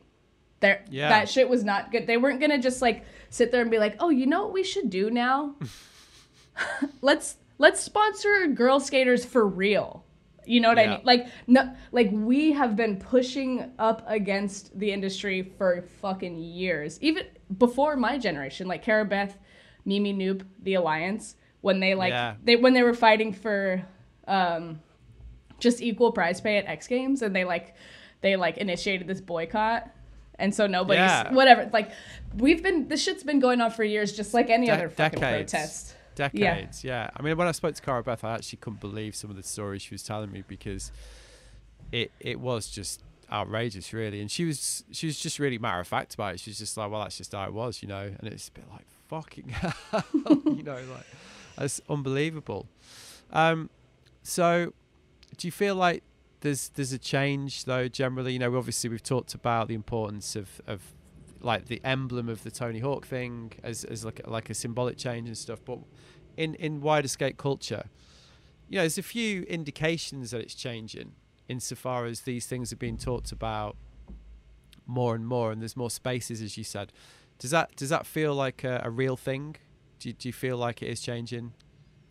there yeah. that shit was not good they weren't gonna just like sit there and be like oh you know what we should do now (laughs) let's let's sponsor girl skaters for real. You know what I mean? Like no like we have been pushing up against the industry for fucking years. Even before my generation, like Cara Beth, Mimi Knoop, the Alliance, when they like Yeah. they when they were fighting for um just equal prize pay at X Games and they like they like initiated this boycott. And so nobody's Yeah. whatever. Like we've been this shit's been going on for years just like any De- other fucking decades. protest. decades. Yeah. I mean, when I spoke to Cara Beth, I actually couldn't believe some of the stories she was telling me because it it was just outrageous, really. And she was she was just really matter of fact about it. She was just like, well, that's just how it was, you know. And it's a bit like fucking, (laughs) hell, (laughs) you know, like that's unbelievable. Um, so do you feel like there's there's a change though? Generally, you know, obviously we've talked about the importance of of like the emblem of the Tony Hawk thing as as like like a symbolic change and stuff. But in in wider skate culture, you know, there's a few indications that it's changing insofar as these things are being talked about more and more, and there's more spaces, as you said. Does that does that feel like a, a real thing? Do do you feel like it is changing?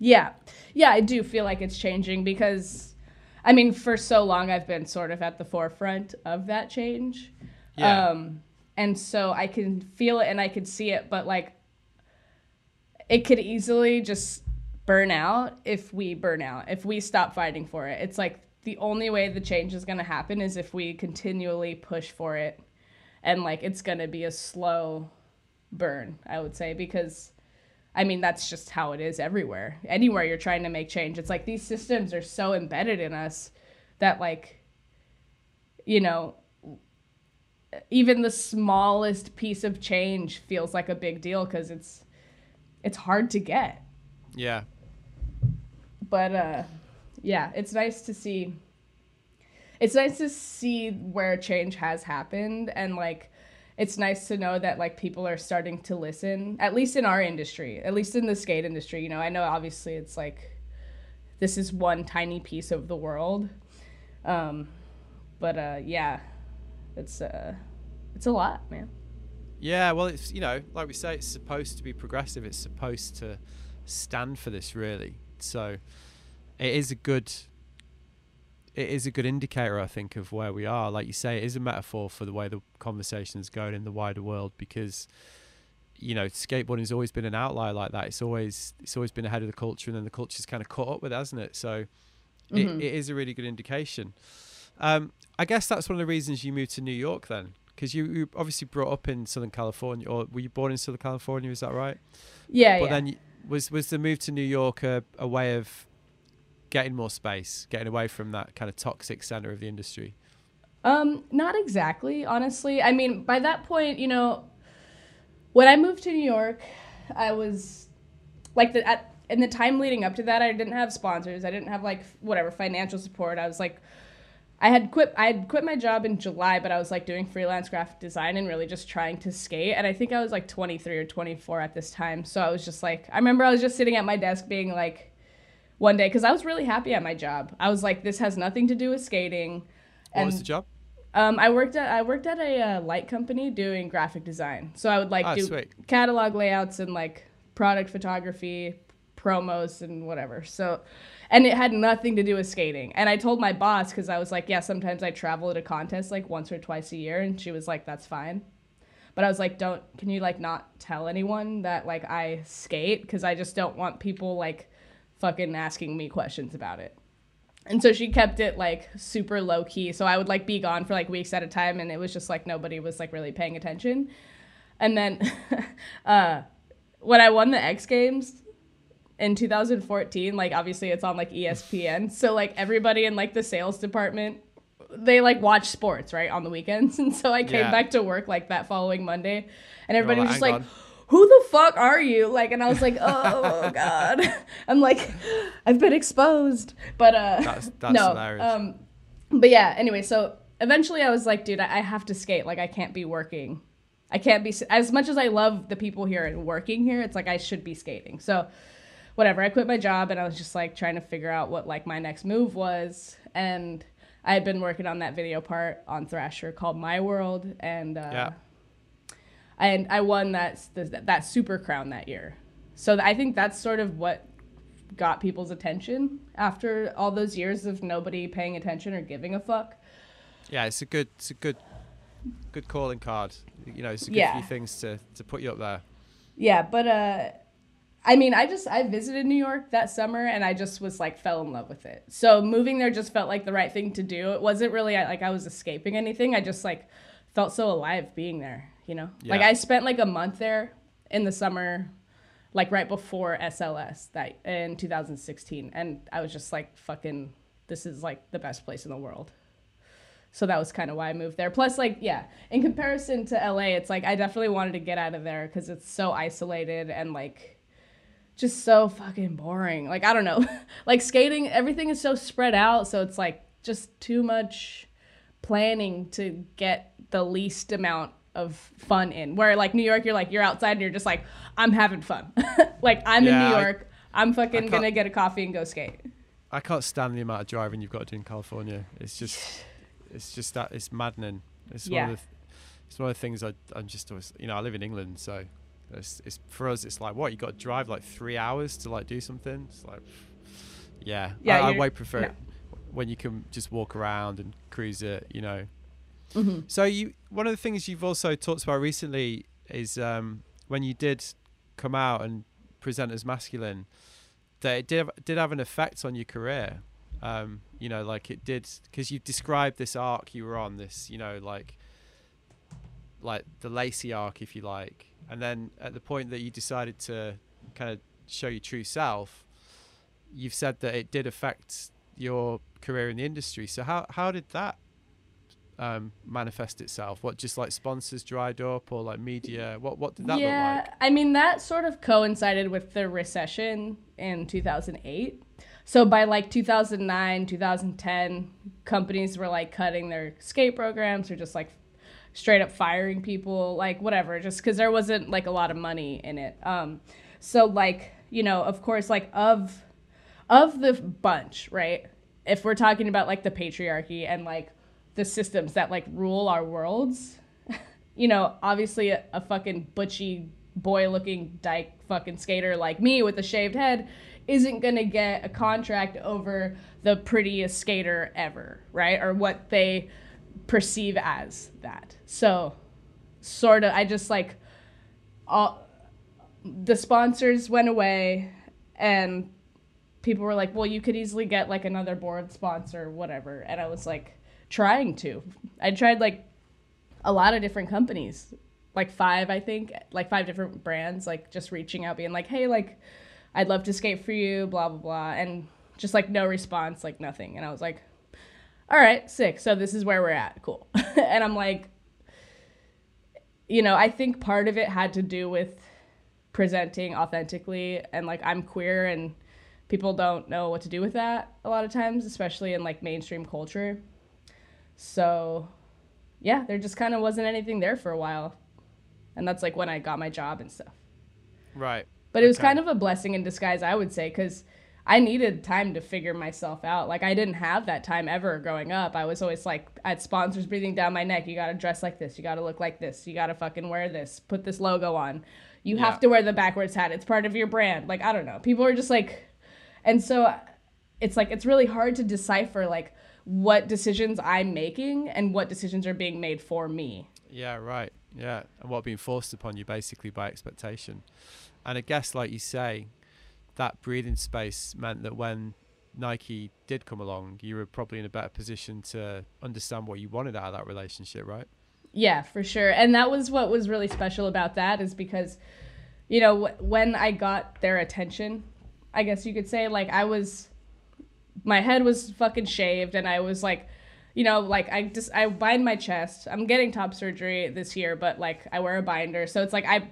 Yeah. Yeah, I do feel like it's changing because I mean, for so long I've been sort of at the forefront of that change. Yeah. Um and so I can feel it and I can see it, but like it could easily just burn out if we burn out, if we stop fighting for it. It's like the only way the change is going to happen is if we continually push for it and like it's going to be a slow burn, I would say, because I mean, that's just how it is everywhere. Anywhere you're trying to make change, it's like these systems are so embedded in us that, like, you know, even the smallest piece of change feels like a big deal because it's it's hard to get. yeah. But uh, yeah, it's nice to see. It's nice to see where change has happened and like it's nice to know that like people are starting to listen at least in our industry at least in the skate industry you know i know obviously it's like this is one tiny piece of the world um but uh yeah it's uh it's a lot man Yeah, well, it's you know, like we say, it's supposed to be progressive. It's supposed to stand for this, really. So it is a good. It is a good indicator, I think, of where we are. Like you say, it is a metaphor for the way the conversation is going in the wider world because, you know, skateboarding has always been an outlier like that. It's always it's always been ahead of the culture, and then the culture's kind of caught up with, it, hasn't it? So it, Mhm. it is a really good indication. Um, I guess that's one of the reasons you moved to New York then, because you, you obviously brought up in Southern California, or were you born in Southern California? Is that right? yeah but yeah then you, was was the move to New York a, a way of getting more space, getting away from that kind of toxic center of the industry? Um, not exactly, honestly. I mean, by that point, you know, when I moved to New York, I was like the at in the time leading up to that, I didn't have sponsors. I didn't have like whatever financial support. I was like I had quit I had quit my job in July, but I was like doing freelance graphic design and really just trying to skate. And I think I was like 23 or 24 at this time. So I was just like I remember I was just sitting at my desk being like one day cuz I was really happy at my job. I was like this has nothing to do with skating. What was the job? Um, I worked at I worked at a uh, light company doing graphic design. So I would like Ah, do sweet. catalog layouts and like product photography, promos and whatever. So, and it had nothing to do with skating. And I told my boss because I was like, yeah, sometimes I travel to contests like once or twice a year, and she was like, that's fine. But I was like, don't can you like not tell anyone that like I skate because I just don't want people like fucking asking me questions about it. And so she kept it like super low key. So I would like be gone for like weeks at a time and it was just like nobody was like really paying attention. And then (laughs) uh when I won the X Games in 2014, like obviously it's on like ESPN. So like everybody in like the sales department they like watch sports, right, on the weekends. (laughs) And so I came Yeah. back to work like that following Monday and everybody like, was just like on." Who the fuck are you? Like, and I was like, (laughs) oh god. I'm like, I've been exposed. But uh, That's- that's (laughs) no. hilarious. Um, but yeah. Anyway, so eventually I was like, dude, I, I have to skate. Like, I can't be working. I can't be as much as I love the people here and working here. It's like I should be skating. So whatever. I quit my job and I was just like trying to figure out what like my next move was. And I had been working on that video part on Thrasher called My World, and uh, Yeah. And I won that that, that super crown that year. So I think that's sort of what got people's attention after all those years of nobody paying attention or giving a fuck. Yeah, it's a good, it's a good, good calling card. You know, it's a good Yeah. few things to to put you up there. Yeah, but uh I mean, I just I visited New York that summer and I just was like fell in love with it. So moving there just felt like the right thing to do. It wasn't really like I was escaping anything. I just like felt so alive being there, you know? Like I spent like a month there in the summer like right before SLS that in 2016 and I was just like fucking this is like the best place in the world. So that was kind of why I moved there. Plus, like, yeah, in comparison to LA, it's like I definitely wanted to get out of there because it's so isolated and like just so fucking boring. Like, I don't know. (laughs) like, skating, everything is so spread out. So it's like just too much planning to get the least amount of fun in. Where, like, New York, you're like, you're outside and you're just like, I'm having fun. (laughs) like, I'm Yeah, in New York. I'm fucking gonna get a coffee and go skate. I can't stand the amount of driving you've got to do in California. It's just, (sighs) it's just that it's maddening. It's one of the, it's one of the things I, I'm just always, you know, I live in England, so it's, it's for us. It's like what you got to drive like three hours to like do something. It's like, yeah, Yeah, I, I way prefer no. it when you can just walk around and cruise it. You know. Mhm. So you, one of the things you've also talked about recently is um, when you did come out and present as masculine, that it did have, did have an effect on your career. Um, you know, like it did because you described this arc you were on, this you know, like like the Lacey arc, if you like, and then at the point that you decided to kind of show your true self, you've said that it did affect your career in the industry. So how how did that um, manifest itself? What just like sponsors dried up or like media? What what did that yeah, look like? I mean that sort of coincided with the recession in 2008. So by like 2009, 2010, companies were like cutting their skate programs or just like straight up firing people, like whatever, just because there wasn't like a lot of money in it. Um, so like you know, of course, like of of the bunch, right? If we're talking about like the patriarchy and like the systems that like rule our worlds, you know, obviously a, a fucking butchy boy looking dyke fucking skater like me with a shaved head isn't gonna get a contract over the prettiest skater ever, right? Or what they perceive as that. So, sort of, I just like all the sponsors went away and people were like, well, you could easily get like another board sponsor, whatever. And I was like, trying to. I tried like a lot of different companies, like five, I think, like five different brands, like just reaching out, being like, hey, like, I'd love to skate for you, blah, blah, blah. And just like no response, like nothing. And I was like, all right, sick. So this is where we're at. Cool. (laughs) and I'm like, you know, I think part of it had to do with presenting authentically and like I'm queer and people don't know what to do with that a lot of times, especially in like mainstream culture. So, yeah, there just kind of wasn't anything there for a while. And that's like when I got my job and stuff. Right. But it was Okay. kind of a blessing in disguise, I would say, because I needed time to figure myself out. Like, I didn't have that time ever growing up. I was always like, I had sponsors breathing down my neck. You got to dress like this. You got to look like this. You got to fucking wear this. Put this logo on. You Yeah. have to wear the backwards hat. It's part of your brand. Like, I don't know. People are just like, and so it's like, it's really hard to decipher, like, what decisions I'm making and what decisions are being made for me. Yeah, right. Yeah, and what being forced upon you basically by expectation. And I guess, like you say, that breathing space meant that when Nike did come along, you were probably in a better position to understand what you wanted out of that relationship, right? Yeah, for sure. And that was what was really special about that is because, you know, when I got their attention, I guess you could say, like, I was, my head was fucking shaved and I was like, you know, like I just, I bind my chest. I'm getting top surgery this year, but like I wear a binder. So it's like I,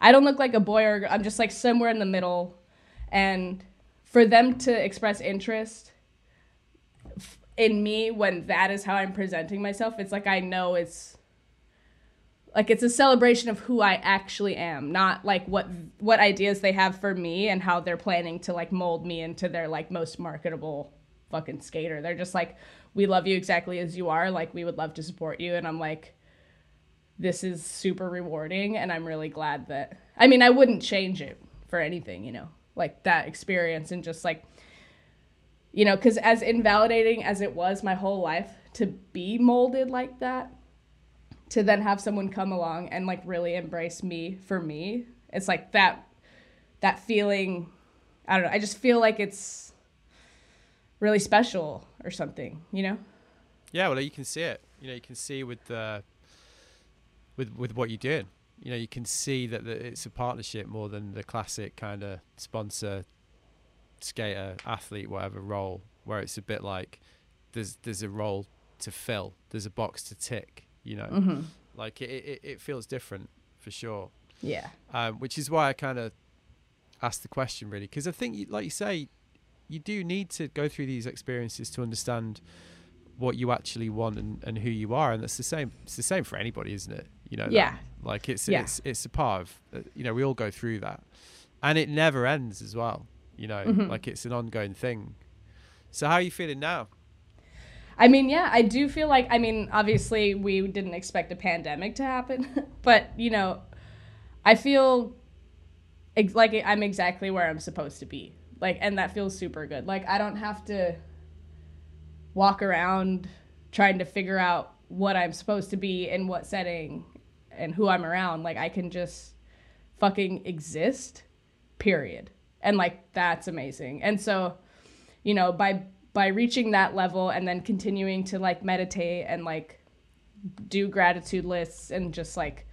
I don't look like a boy or. I'm just like somewhere in the middle. And for them to express interest in me when that is how I'm presenting myself, it's like I know it's like it's a celebration of who I actually am, not like what what ideas they have for me and how they're planning to like mold me into their like most marketable fucking skater. They're just like, we love you exactly as you are. Like we would love to support you, and I'm like, this is super rewarding, and I'm really glad that. I mean, I wouldn't change it for anything, you know. like that experience and just like you know because as invalidating as it was my whole life to be molded like that to then have someone come along and like really embrace me for me. It's like that that feeling i don't know i just feel like it's really special or something you know? Yeah well you can see it. You know you can see with the with with what you're doing you know you can see that the, it's a partnership more than the classic kind of sponsor skater athlete whatever role where it's a bit like there's there's a role to fill there's a box to tick you know mm-hmm. like it, it it feels different for sure yeah um, which is why i kind of asked the question really because i think like you say you do need to go through these experiences to understand what you actually want and, and who you are and that's the same it's the same for anybody isn't it you know yeah that? like it's Yeah. it's it's a part of uh, you know we all go through that and it never ends as well you know Mhm. like it's an ongoing thing so how are you feeling now I mean, yeah, I do feel like I mean, obviously we didn't expect a pandemic to happen, (laughs) but you know, I feel ex- like I'm exactly where I'm supposed to be. Like and that feels super good. Like I don't have to walk around trying to figure out what I'm supposed to be in what setting and who I'm around. Like I can just fucking exist. Period. And like that's amazing. And so, you know, by by reaching that level and then continuing to like meditate and like do gratitude lists and just like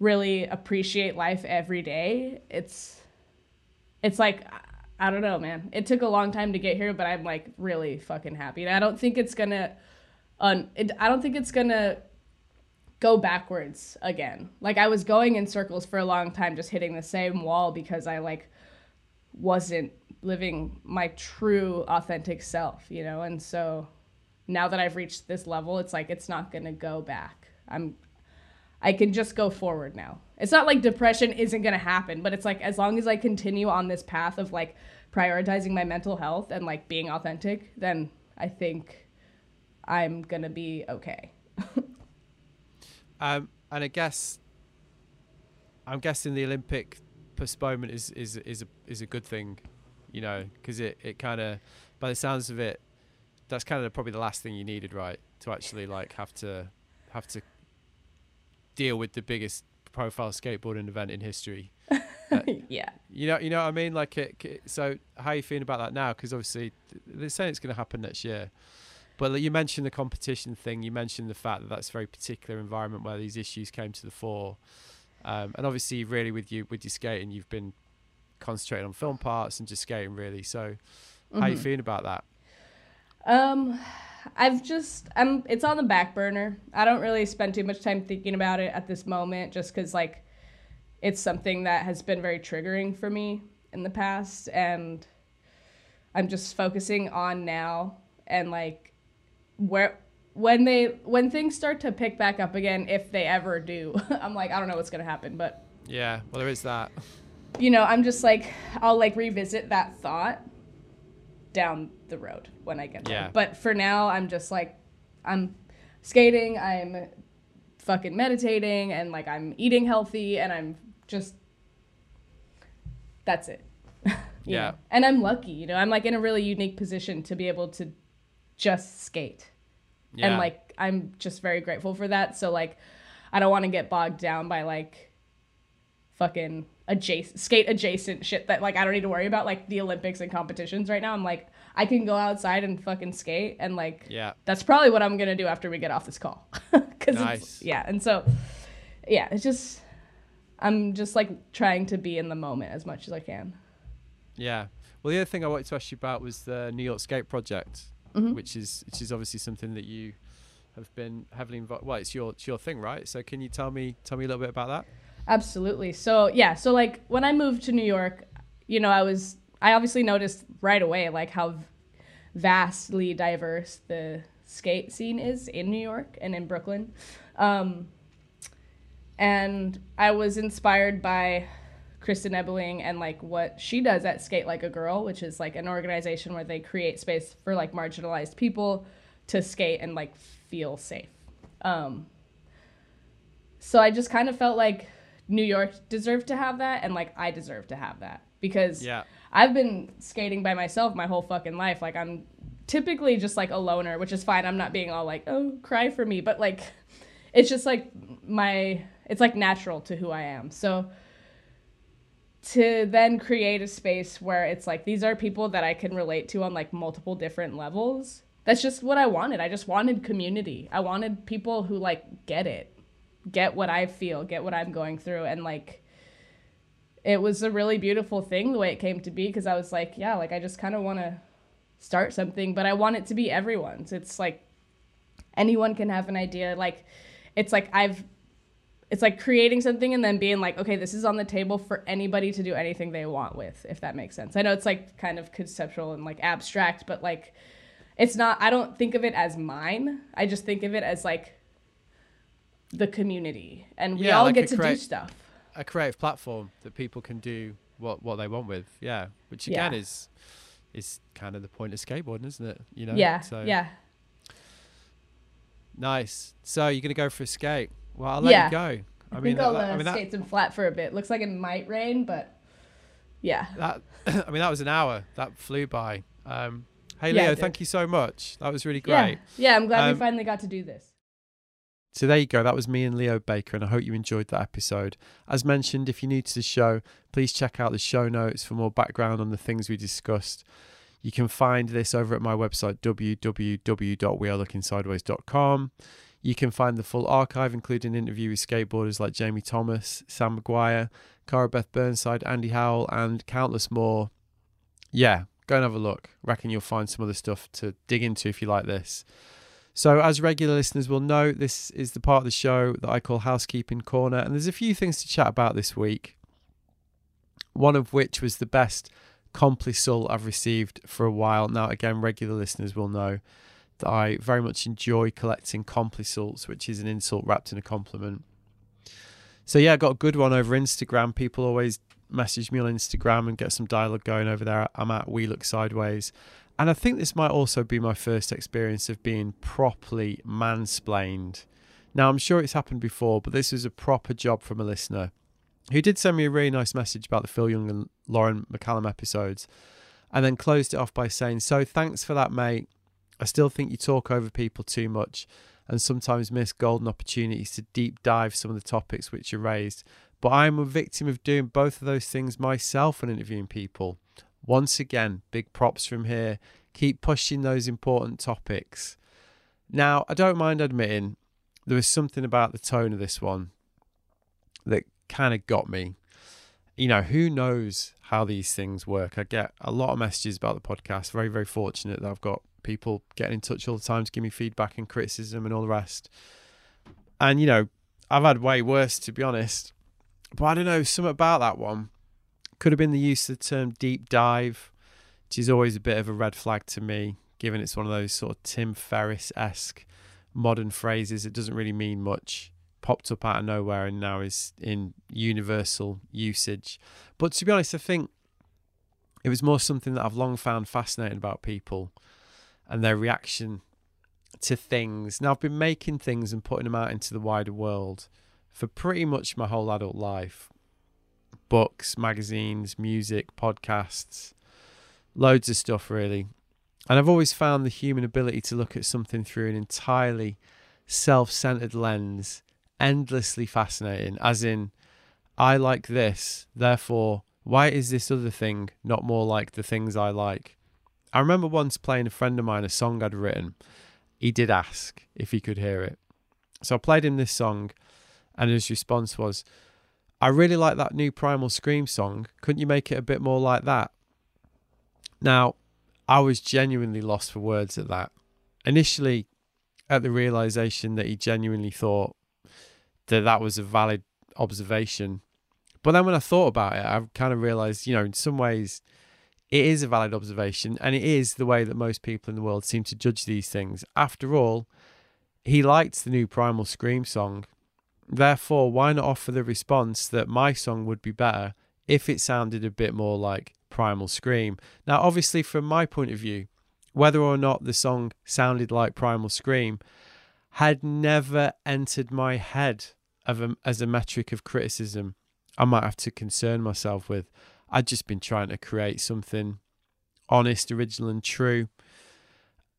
really appreciate life every day it's it's like I- don't know man. It took a long time to get here but i'm like really fucking happy. And i don't think it's gonna un it, i don't think it's gonna go backwards again. Like i was going in circles for a long time just hitting the same wall because i like wasn't living my true authentic self, you know? And so now that I've reached this level, it's like it's not going to go back. I'm I can just go forward now. It's not like depression isn't going to happen, but it's like as long as I continue on this path of like prioritizing my mental health and like being authentic, then I think I'm going to be okay. (laughs) um and i guess i'm guessing the olympic postponement is is is a is a good thing you know because it it kind of by the sounds of it that's kind of probably the last thing you needed right? To actually like have to have to deal with the biggest profile skateboarding event in history. (laughs) Yeah. you know you know what i mean? Like it, it- so how are you feeling about that now? Because obviously they're saying it's going to happen next year. But like, you mentioned the competition thing you mentioned the fact that that's a very particular environment where these issues came to the fore. Um, and obviously really with you with your skating you've been concentrating on film parts and just skating really so how you Mhm. feeling about that Um, I've just I'm it's on the back burner. I don't really spend too much time thinking about it at this moment, just because like it's something that has been very triggering for me in the past, and I'm just focusing on now and like where when they when things start to pick back up again, if they ever do, (laughs) I'm like I don't know what's gonna happen, but yeah well there is that you know, I'm just like I'll like revisit that thought down the road when I get there. But for now, I'm just like I'm skating, I'm fucking meditating and like I'm eating healthy and I'm just that's it. (laughs) Yeah. know? And I'm lucky, you know. I'm like in a really unique position to be able to just skate. yeah And like I'm just very grateful for that. So like I don't want to get bogged down by like fucking adjacent skate adjacent shit that like I don't need to worry about like the Olympics and competitions right now. I'm like I can go outside and fucking skate and like yeah that's probably what I'm gonna do after we get off this call. (laughs) Cause Nice. it's, yeah, and so yeah, it's just I'm just like trying to be in the moment as much as I can. Yeah. Well, the other thing I wanted to ask you about was the New York Skate Project, Mhm. which is which is obviously something that you have been heavily involved. Well, it's your it's your thing, right? So can you tell me tell me a little bit about that? Absolutely. So yeah, so like when I moved to New York, you know, I was I obviously noticed right away like how vastly diverse the skate scene is in New York and in Brooklyn. Um, and I was inspired by Kristin Ebeling and like what she does at Skate Like a Girl, which is like an organization where they create space for like marginalized people to skate and like feel safe. Um, so I just kind of felt like New York deserved to have that and like I deserve to have that because Yeah. I've been skating by myself my whole fucking life. Like I'm typically just like a loner, which is fine. I'm not being all like, "Oh, cry for me," but like it's just like my it's like natural to who I am. So to then create a space where it's like these are people that I can relate to on like multiple different levels. That's just what I wanted. I just wanted community. I wanted people who like get it. Get what I feel, get what I'm going through and like it was a really beautiful thing the way it came to be because I was like, yeah, like I just kind of want to start something, but I want it to be everyone's. It's like anyone can have an idea. Like it's like I've it's like creating something and then being like, okay, this is on the table for anybody to do anything they want with, if that makes sense. I know it's like kind of conceptual and like abstract, but like it's not, I don't think of it as mine. I just think of it as like the community and we Yeah, all like get to do stuff. A creative platform that people can do what what they want with. Yeah, which again Yeah. is is kind of the point of skateboarding, isn't it? You know. yeah. So Yeah. nice. So you're gonna go for a skate? Well, I'll let Yeah. you go. I, I, mean, I'll that- uh, I mean that, skate some flat for a bit. Looks like it might rain, but yeah. (laughs) that I mean that was an hour that flew by. Um, hey Leo, thank you so much. That was really great. Yeah. Yeah. I'm glad Um, we finally got to do this. So there you go. That was me and Leo Baker, and I hope you enjoyed that episode. As mentioned, if you're new to the show, please check out the show notes for more background on the things we discussed. You can find this over at my website, www.wearelookinsideways.com. You can find the full archive, including interview with skateboarders like Jamie Thomas, Sam McGuire, Cara Beth Burnside, Andy Howell, and countless more. Yeah, go and have a look. Reckon you'll find some other stuff to dig into if you like this. So, as regular listeners will know, this is the part of the show that I call Housekeeping Corner, and there's a few things to chat about this week. One of which was the best complisol I've received for a while. Now, again, regular listeners will know that I very much enjoy collecting complisalts, which is an insult wrapped in a compliment. So, yeah, I got a good one over Instagram. People always message me on Instagram and get some dialogue going over there. I'm at We Look Sideways. And I think this might also be my first experience of being properly mansplained. Now, I'm sure it's happened before, but this was a proper job from a listener who did send me a really nice message about the Phil Young and Lauren McCallum episodes and then closed it off by saying, So thanks for that, mate. I still think you talk over people too much and sometimes miss golden opportunities to deep dive some of the topics which are raised. But I am a victim of doing both of those things myself when interviewing people. Once again, big props from here. Keep pushing those important topics. Now, I don't mind admitting there was something about the tone of this one that kind of got me. You know, who knows how these things work? I get a lot of messages about the podcast. Very, very fortunate that I've got people getting in touch all the time to give me feedback and criticism and all the rest. And, you know, I've had way worse, to be honest. But I don't know, something about that one could have been the use of the term deep dive, which is always a bit of a red flag to me, given it's one of those sort of Tim Ferriss esque modern phrases. It doesn't really mean much. Popped up out of nowhere and now is in universal usage. But to be honest, I think it was more something that I've long found fascinating about people and their reaction to things. Now, I've been making things and putting them out into the wider world for pretty much my whole adult life books, magazines, music, podcasts, loads of stuff, really. And I've always found the human ability to look at something through an entirely self centered lens endlessly fascinating. As in, I like this, therefore, why is this other thing not more like the things I like? I remember once playing a friend of mine a song I'd written. He did ask if he could hear it. So I played him this song, and his response was, I really like that new Primal Scream song. Couldn't you make it a bit more like that? Now, I was genuinely lost for words at that. Initially, at the realization that he genuinely thought that that was a valid observation. But then when I thought about it, I kind of realized, you know, in some ways, it is a valid observation, and it is the way that most people in the world seem to judge these things. After all, he liked the new Primal Scream song. Therefore, why not offer the response that my song would be better if it sounded a bit more like Primal Scream? Now, obviously, from my point of view, whether or not the song sounded like Primal Scream had never entered my head a, as a metric of criticism I might have to concern myself with. I'd just been trying to create something honest, original, and true.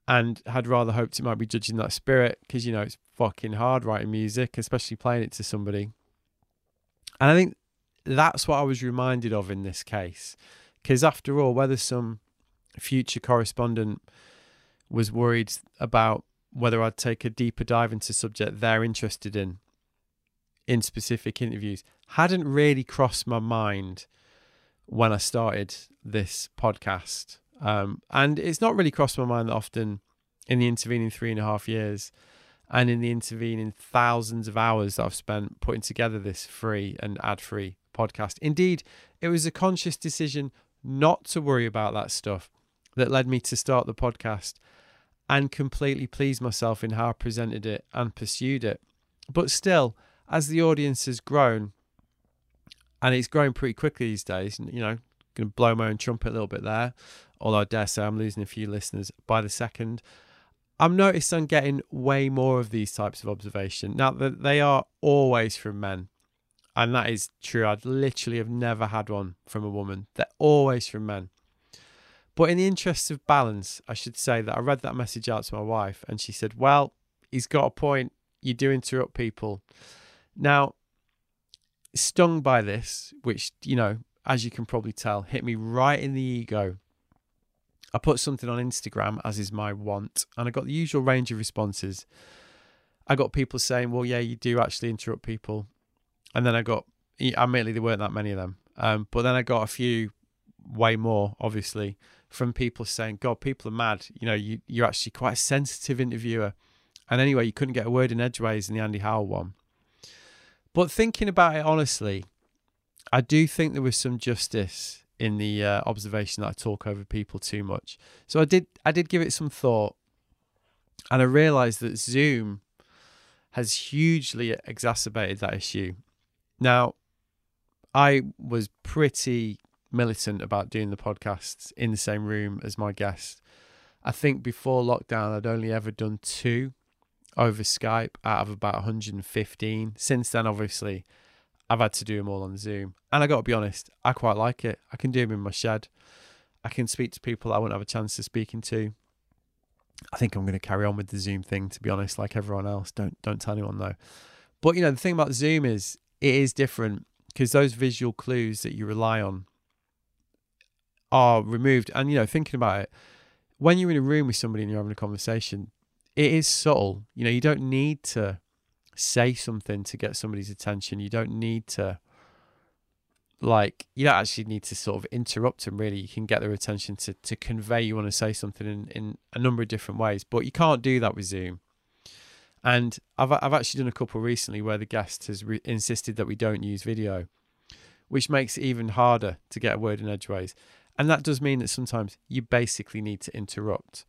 And had rather hoped it might be judging that spirit because, you know, it's fucking hard writing music, especially playing it to somebody. And I think that's what I was reminded of in this case. Because after all, whether some future correspondent was worried about whether I'd take a deeper dive into subject they're interested in in specific interviews hadn't really crossed my mind when I started this podcast. Um, and it's not really crossed my mind that often in the intervening three and a half years and in the intervening thousands of hours that I've spent putting together this free and ad free podcast. Indeed, it was a conscious decision not to worry about that stuff that led me to start the podcast and completely please myself in how I presented it and pursued it. But still, as the audience has grown, and it's growing pretty quickly these days, you know, going to blow my own trumpet a little bit there, although I dare say I'm losing a few listeners by the second. I'm noticed I'm getting way more of these types of observation. Now that they are always from men, and that is true. I'd literally have never had one from a woman. They're always from men. But in the interests of balance, I should say that I read that message out to my wife, and she said, "Well, he's got a point. You do interrupt people." Now, stung by this, which you know, as you can probably tell, hit me right in the ego I put something on Instagram, as is my want, and I got the usual range of responses. I got people saying, "Well, yeah, you do actually interrupt people," and then I got, admittedly, there weren't that many of them, um, but then I got a few, way more, obviously, from people saying, "God, people are mad. You know, you you're actually quite a sensitive interviewer." And anyway, you couldn't get a word in edgeways in the Andy Howell one. But thinking about it honestly, I do think there was some justice in the uh, observation that I talk over people too much. So I did I did give it some thought, and I realised that Zoom has hugely exacerbated that issue. Now, I was pretty militant about doing the podcasts in the same room as my guest. I think before lockdown, I'd only ever done two over Skype out of about 115. Since then, obviously, I've had to do them all on Zoom. And I got to be honest, I quite like it. I can do them in my shed. I can speak to people I wouldn't have a chance to speaking to. I think I'm going to carry on with the Zoom thing, to be honest, like everyone else. Don't don't tell anyone though. But you know, the thing about Zoom is it is different because those visual clues that you rely on are removed. And you know, thinking about it, when you're in a room with somebody and you're having a conversation, it is subtle. You know, you don't need to say something to get somebody's attention. You don't need to like you don't actually need to sort of interrupt them really. You can get their attention to to convey you want to say something in in a number of different ways but you can't do that with zoom. And i've i've actually done a couple recently where the guest has re- insisted that we don't use video which makes it even harder to get a word in edgeways. And that does mean that sometimes you basically need to interrupt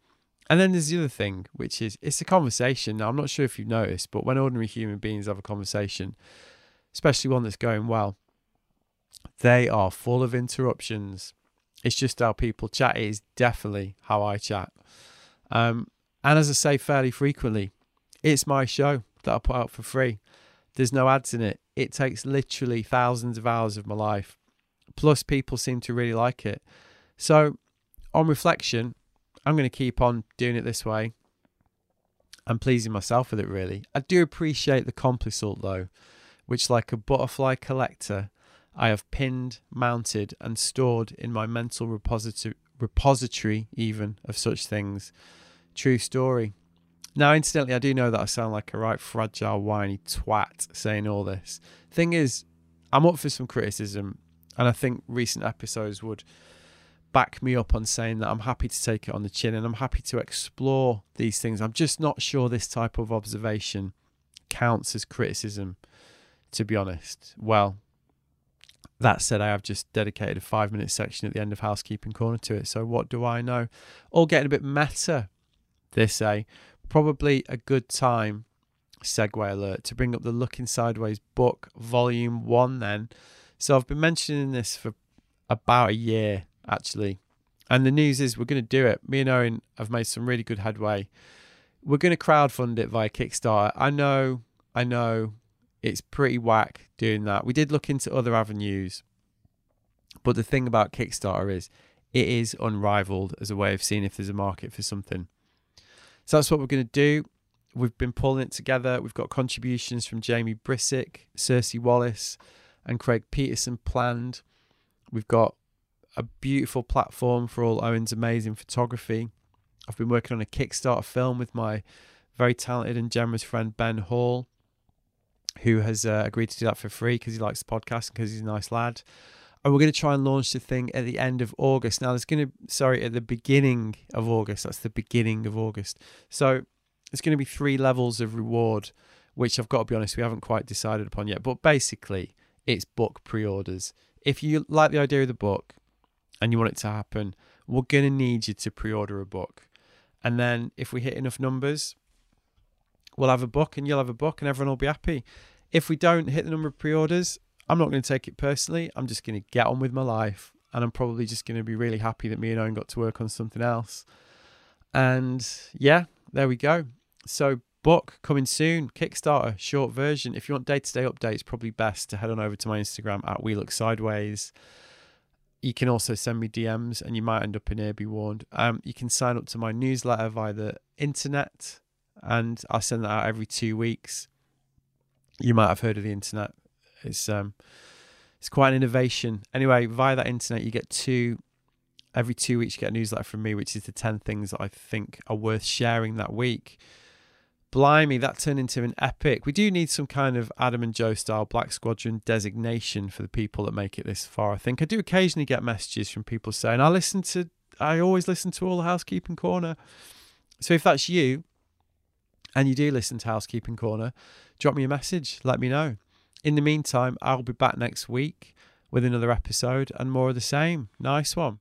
and then there's the other thing, which is it's a conversation. Now, I'm not sure if you've noticed, but when ordinary human beings have a conversation, especially one that's going well, they are full of interruptions. It's just how people chat. It is definitely how I chat. Um, and as I say fairly frequently, it's my show that I put out for free. There's no ads in it. It takes literally thousands of hours of my life. Plus, people seem to really like it. So, on reflection, I'm going to keep on doing it this way. I'm pleasing myself with it, really. I do appreciate the complisalt, though, which, like a butterfly collector, I have pinned, mounted, and stored in my mental repository, repository even of such things. True story. Now, incidentally, I do know that I sound like a right fragile, whiny twat saying all this. Thing is, I'm up for some criticism, and I think recent episodes would back me up on saying that I'm happy to take it on the chin and I'm happy to explore these things. I'm just not sure this type of observation counts as criticism, to be honest. Well, that said, I have just dedicated a five minute section at the end of Housekeeping Corner to it. So, what do I know? All getting a bit meta, they say. Probably a good time, segue alert, to bring up the Looking Sideways book, volume one, then. So, I've been mentioning this for about a year actually. And the news is we're going to do it. Me and Owen have made some really good headway. We're going to crowdfund it via Kickstarter. I know, I know it's pretty whack doing that. We did look into other avenues, But the thing about Kickstarter is it is unrivaled as a way of seeing if there's a market for something. So that's what we're going to do. We've been pulling it together. We've got contributions from Jamie Brisick, Cersei Wallace, and Craig Peterson planned. We've got a beautiful platform for all Owen's amazing photography. I've been working on a Kickstarter film with my very talented and generous friend Ben Hall, who has uh, agreed to do that for free because he likes the podcast and because he's a nice lad. And we're going to try and launch the thing at the end of August. Now, there's going to, sorry, at the beginning of August. That's the beginning of August. So it's going to be three levels of reward, which I've got to be honest, we haven't quite decided upon yet. But basically, it's book pre orders. If you like the idea of the book and you want it to happen, we're going to need you to pre order a book. And then if we hit enough numbers, we'll have a book and you'll have a book and everyone will be happy. If we don't hit the number of pre orders, I'm not going to take it personally. I'm just going to get on with my life. And I'm probably just going to be really happy that me and Owen got to work on something else. And yeah, there we go. So, book coming soon, Kickstarter, short version. If you want day to day updates, probably best to head on over to my Instagram at We Look Sideways. You can also send me DMs and you might end up in here, be warned. Um, you can sign up to my newsletter via the internet and I send that out every two weeks. You might have heard of the internet. It's um, it's quite an innovation. Anyway, via that internet, you get two every two weeks. You get a newsletter from me, which is the ten things that I think are worth sharing that week. Blimey, that turned into an epic. We do need some kind of Adam and Joe style Black Squadron designation for the people that make it this far. I think I do occasionally get messages from people saying, "I listen to, I always listen to all the Housekeeping Corner." So if that's you, and you do listen to Housekeeping Corner, drop me a message. Let me know. In the meantime, I'll be back next week with another episode and more of the same. Nice one.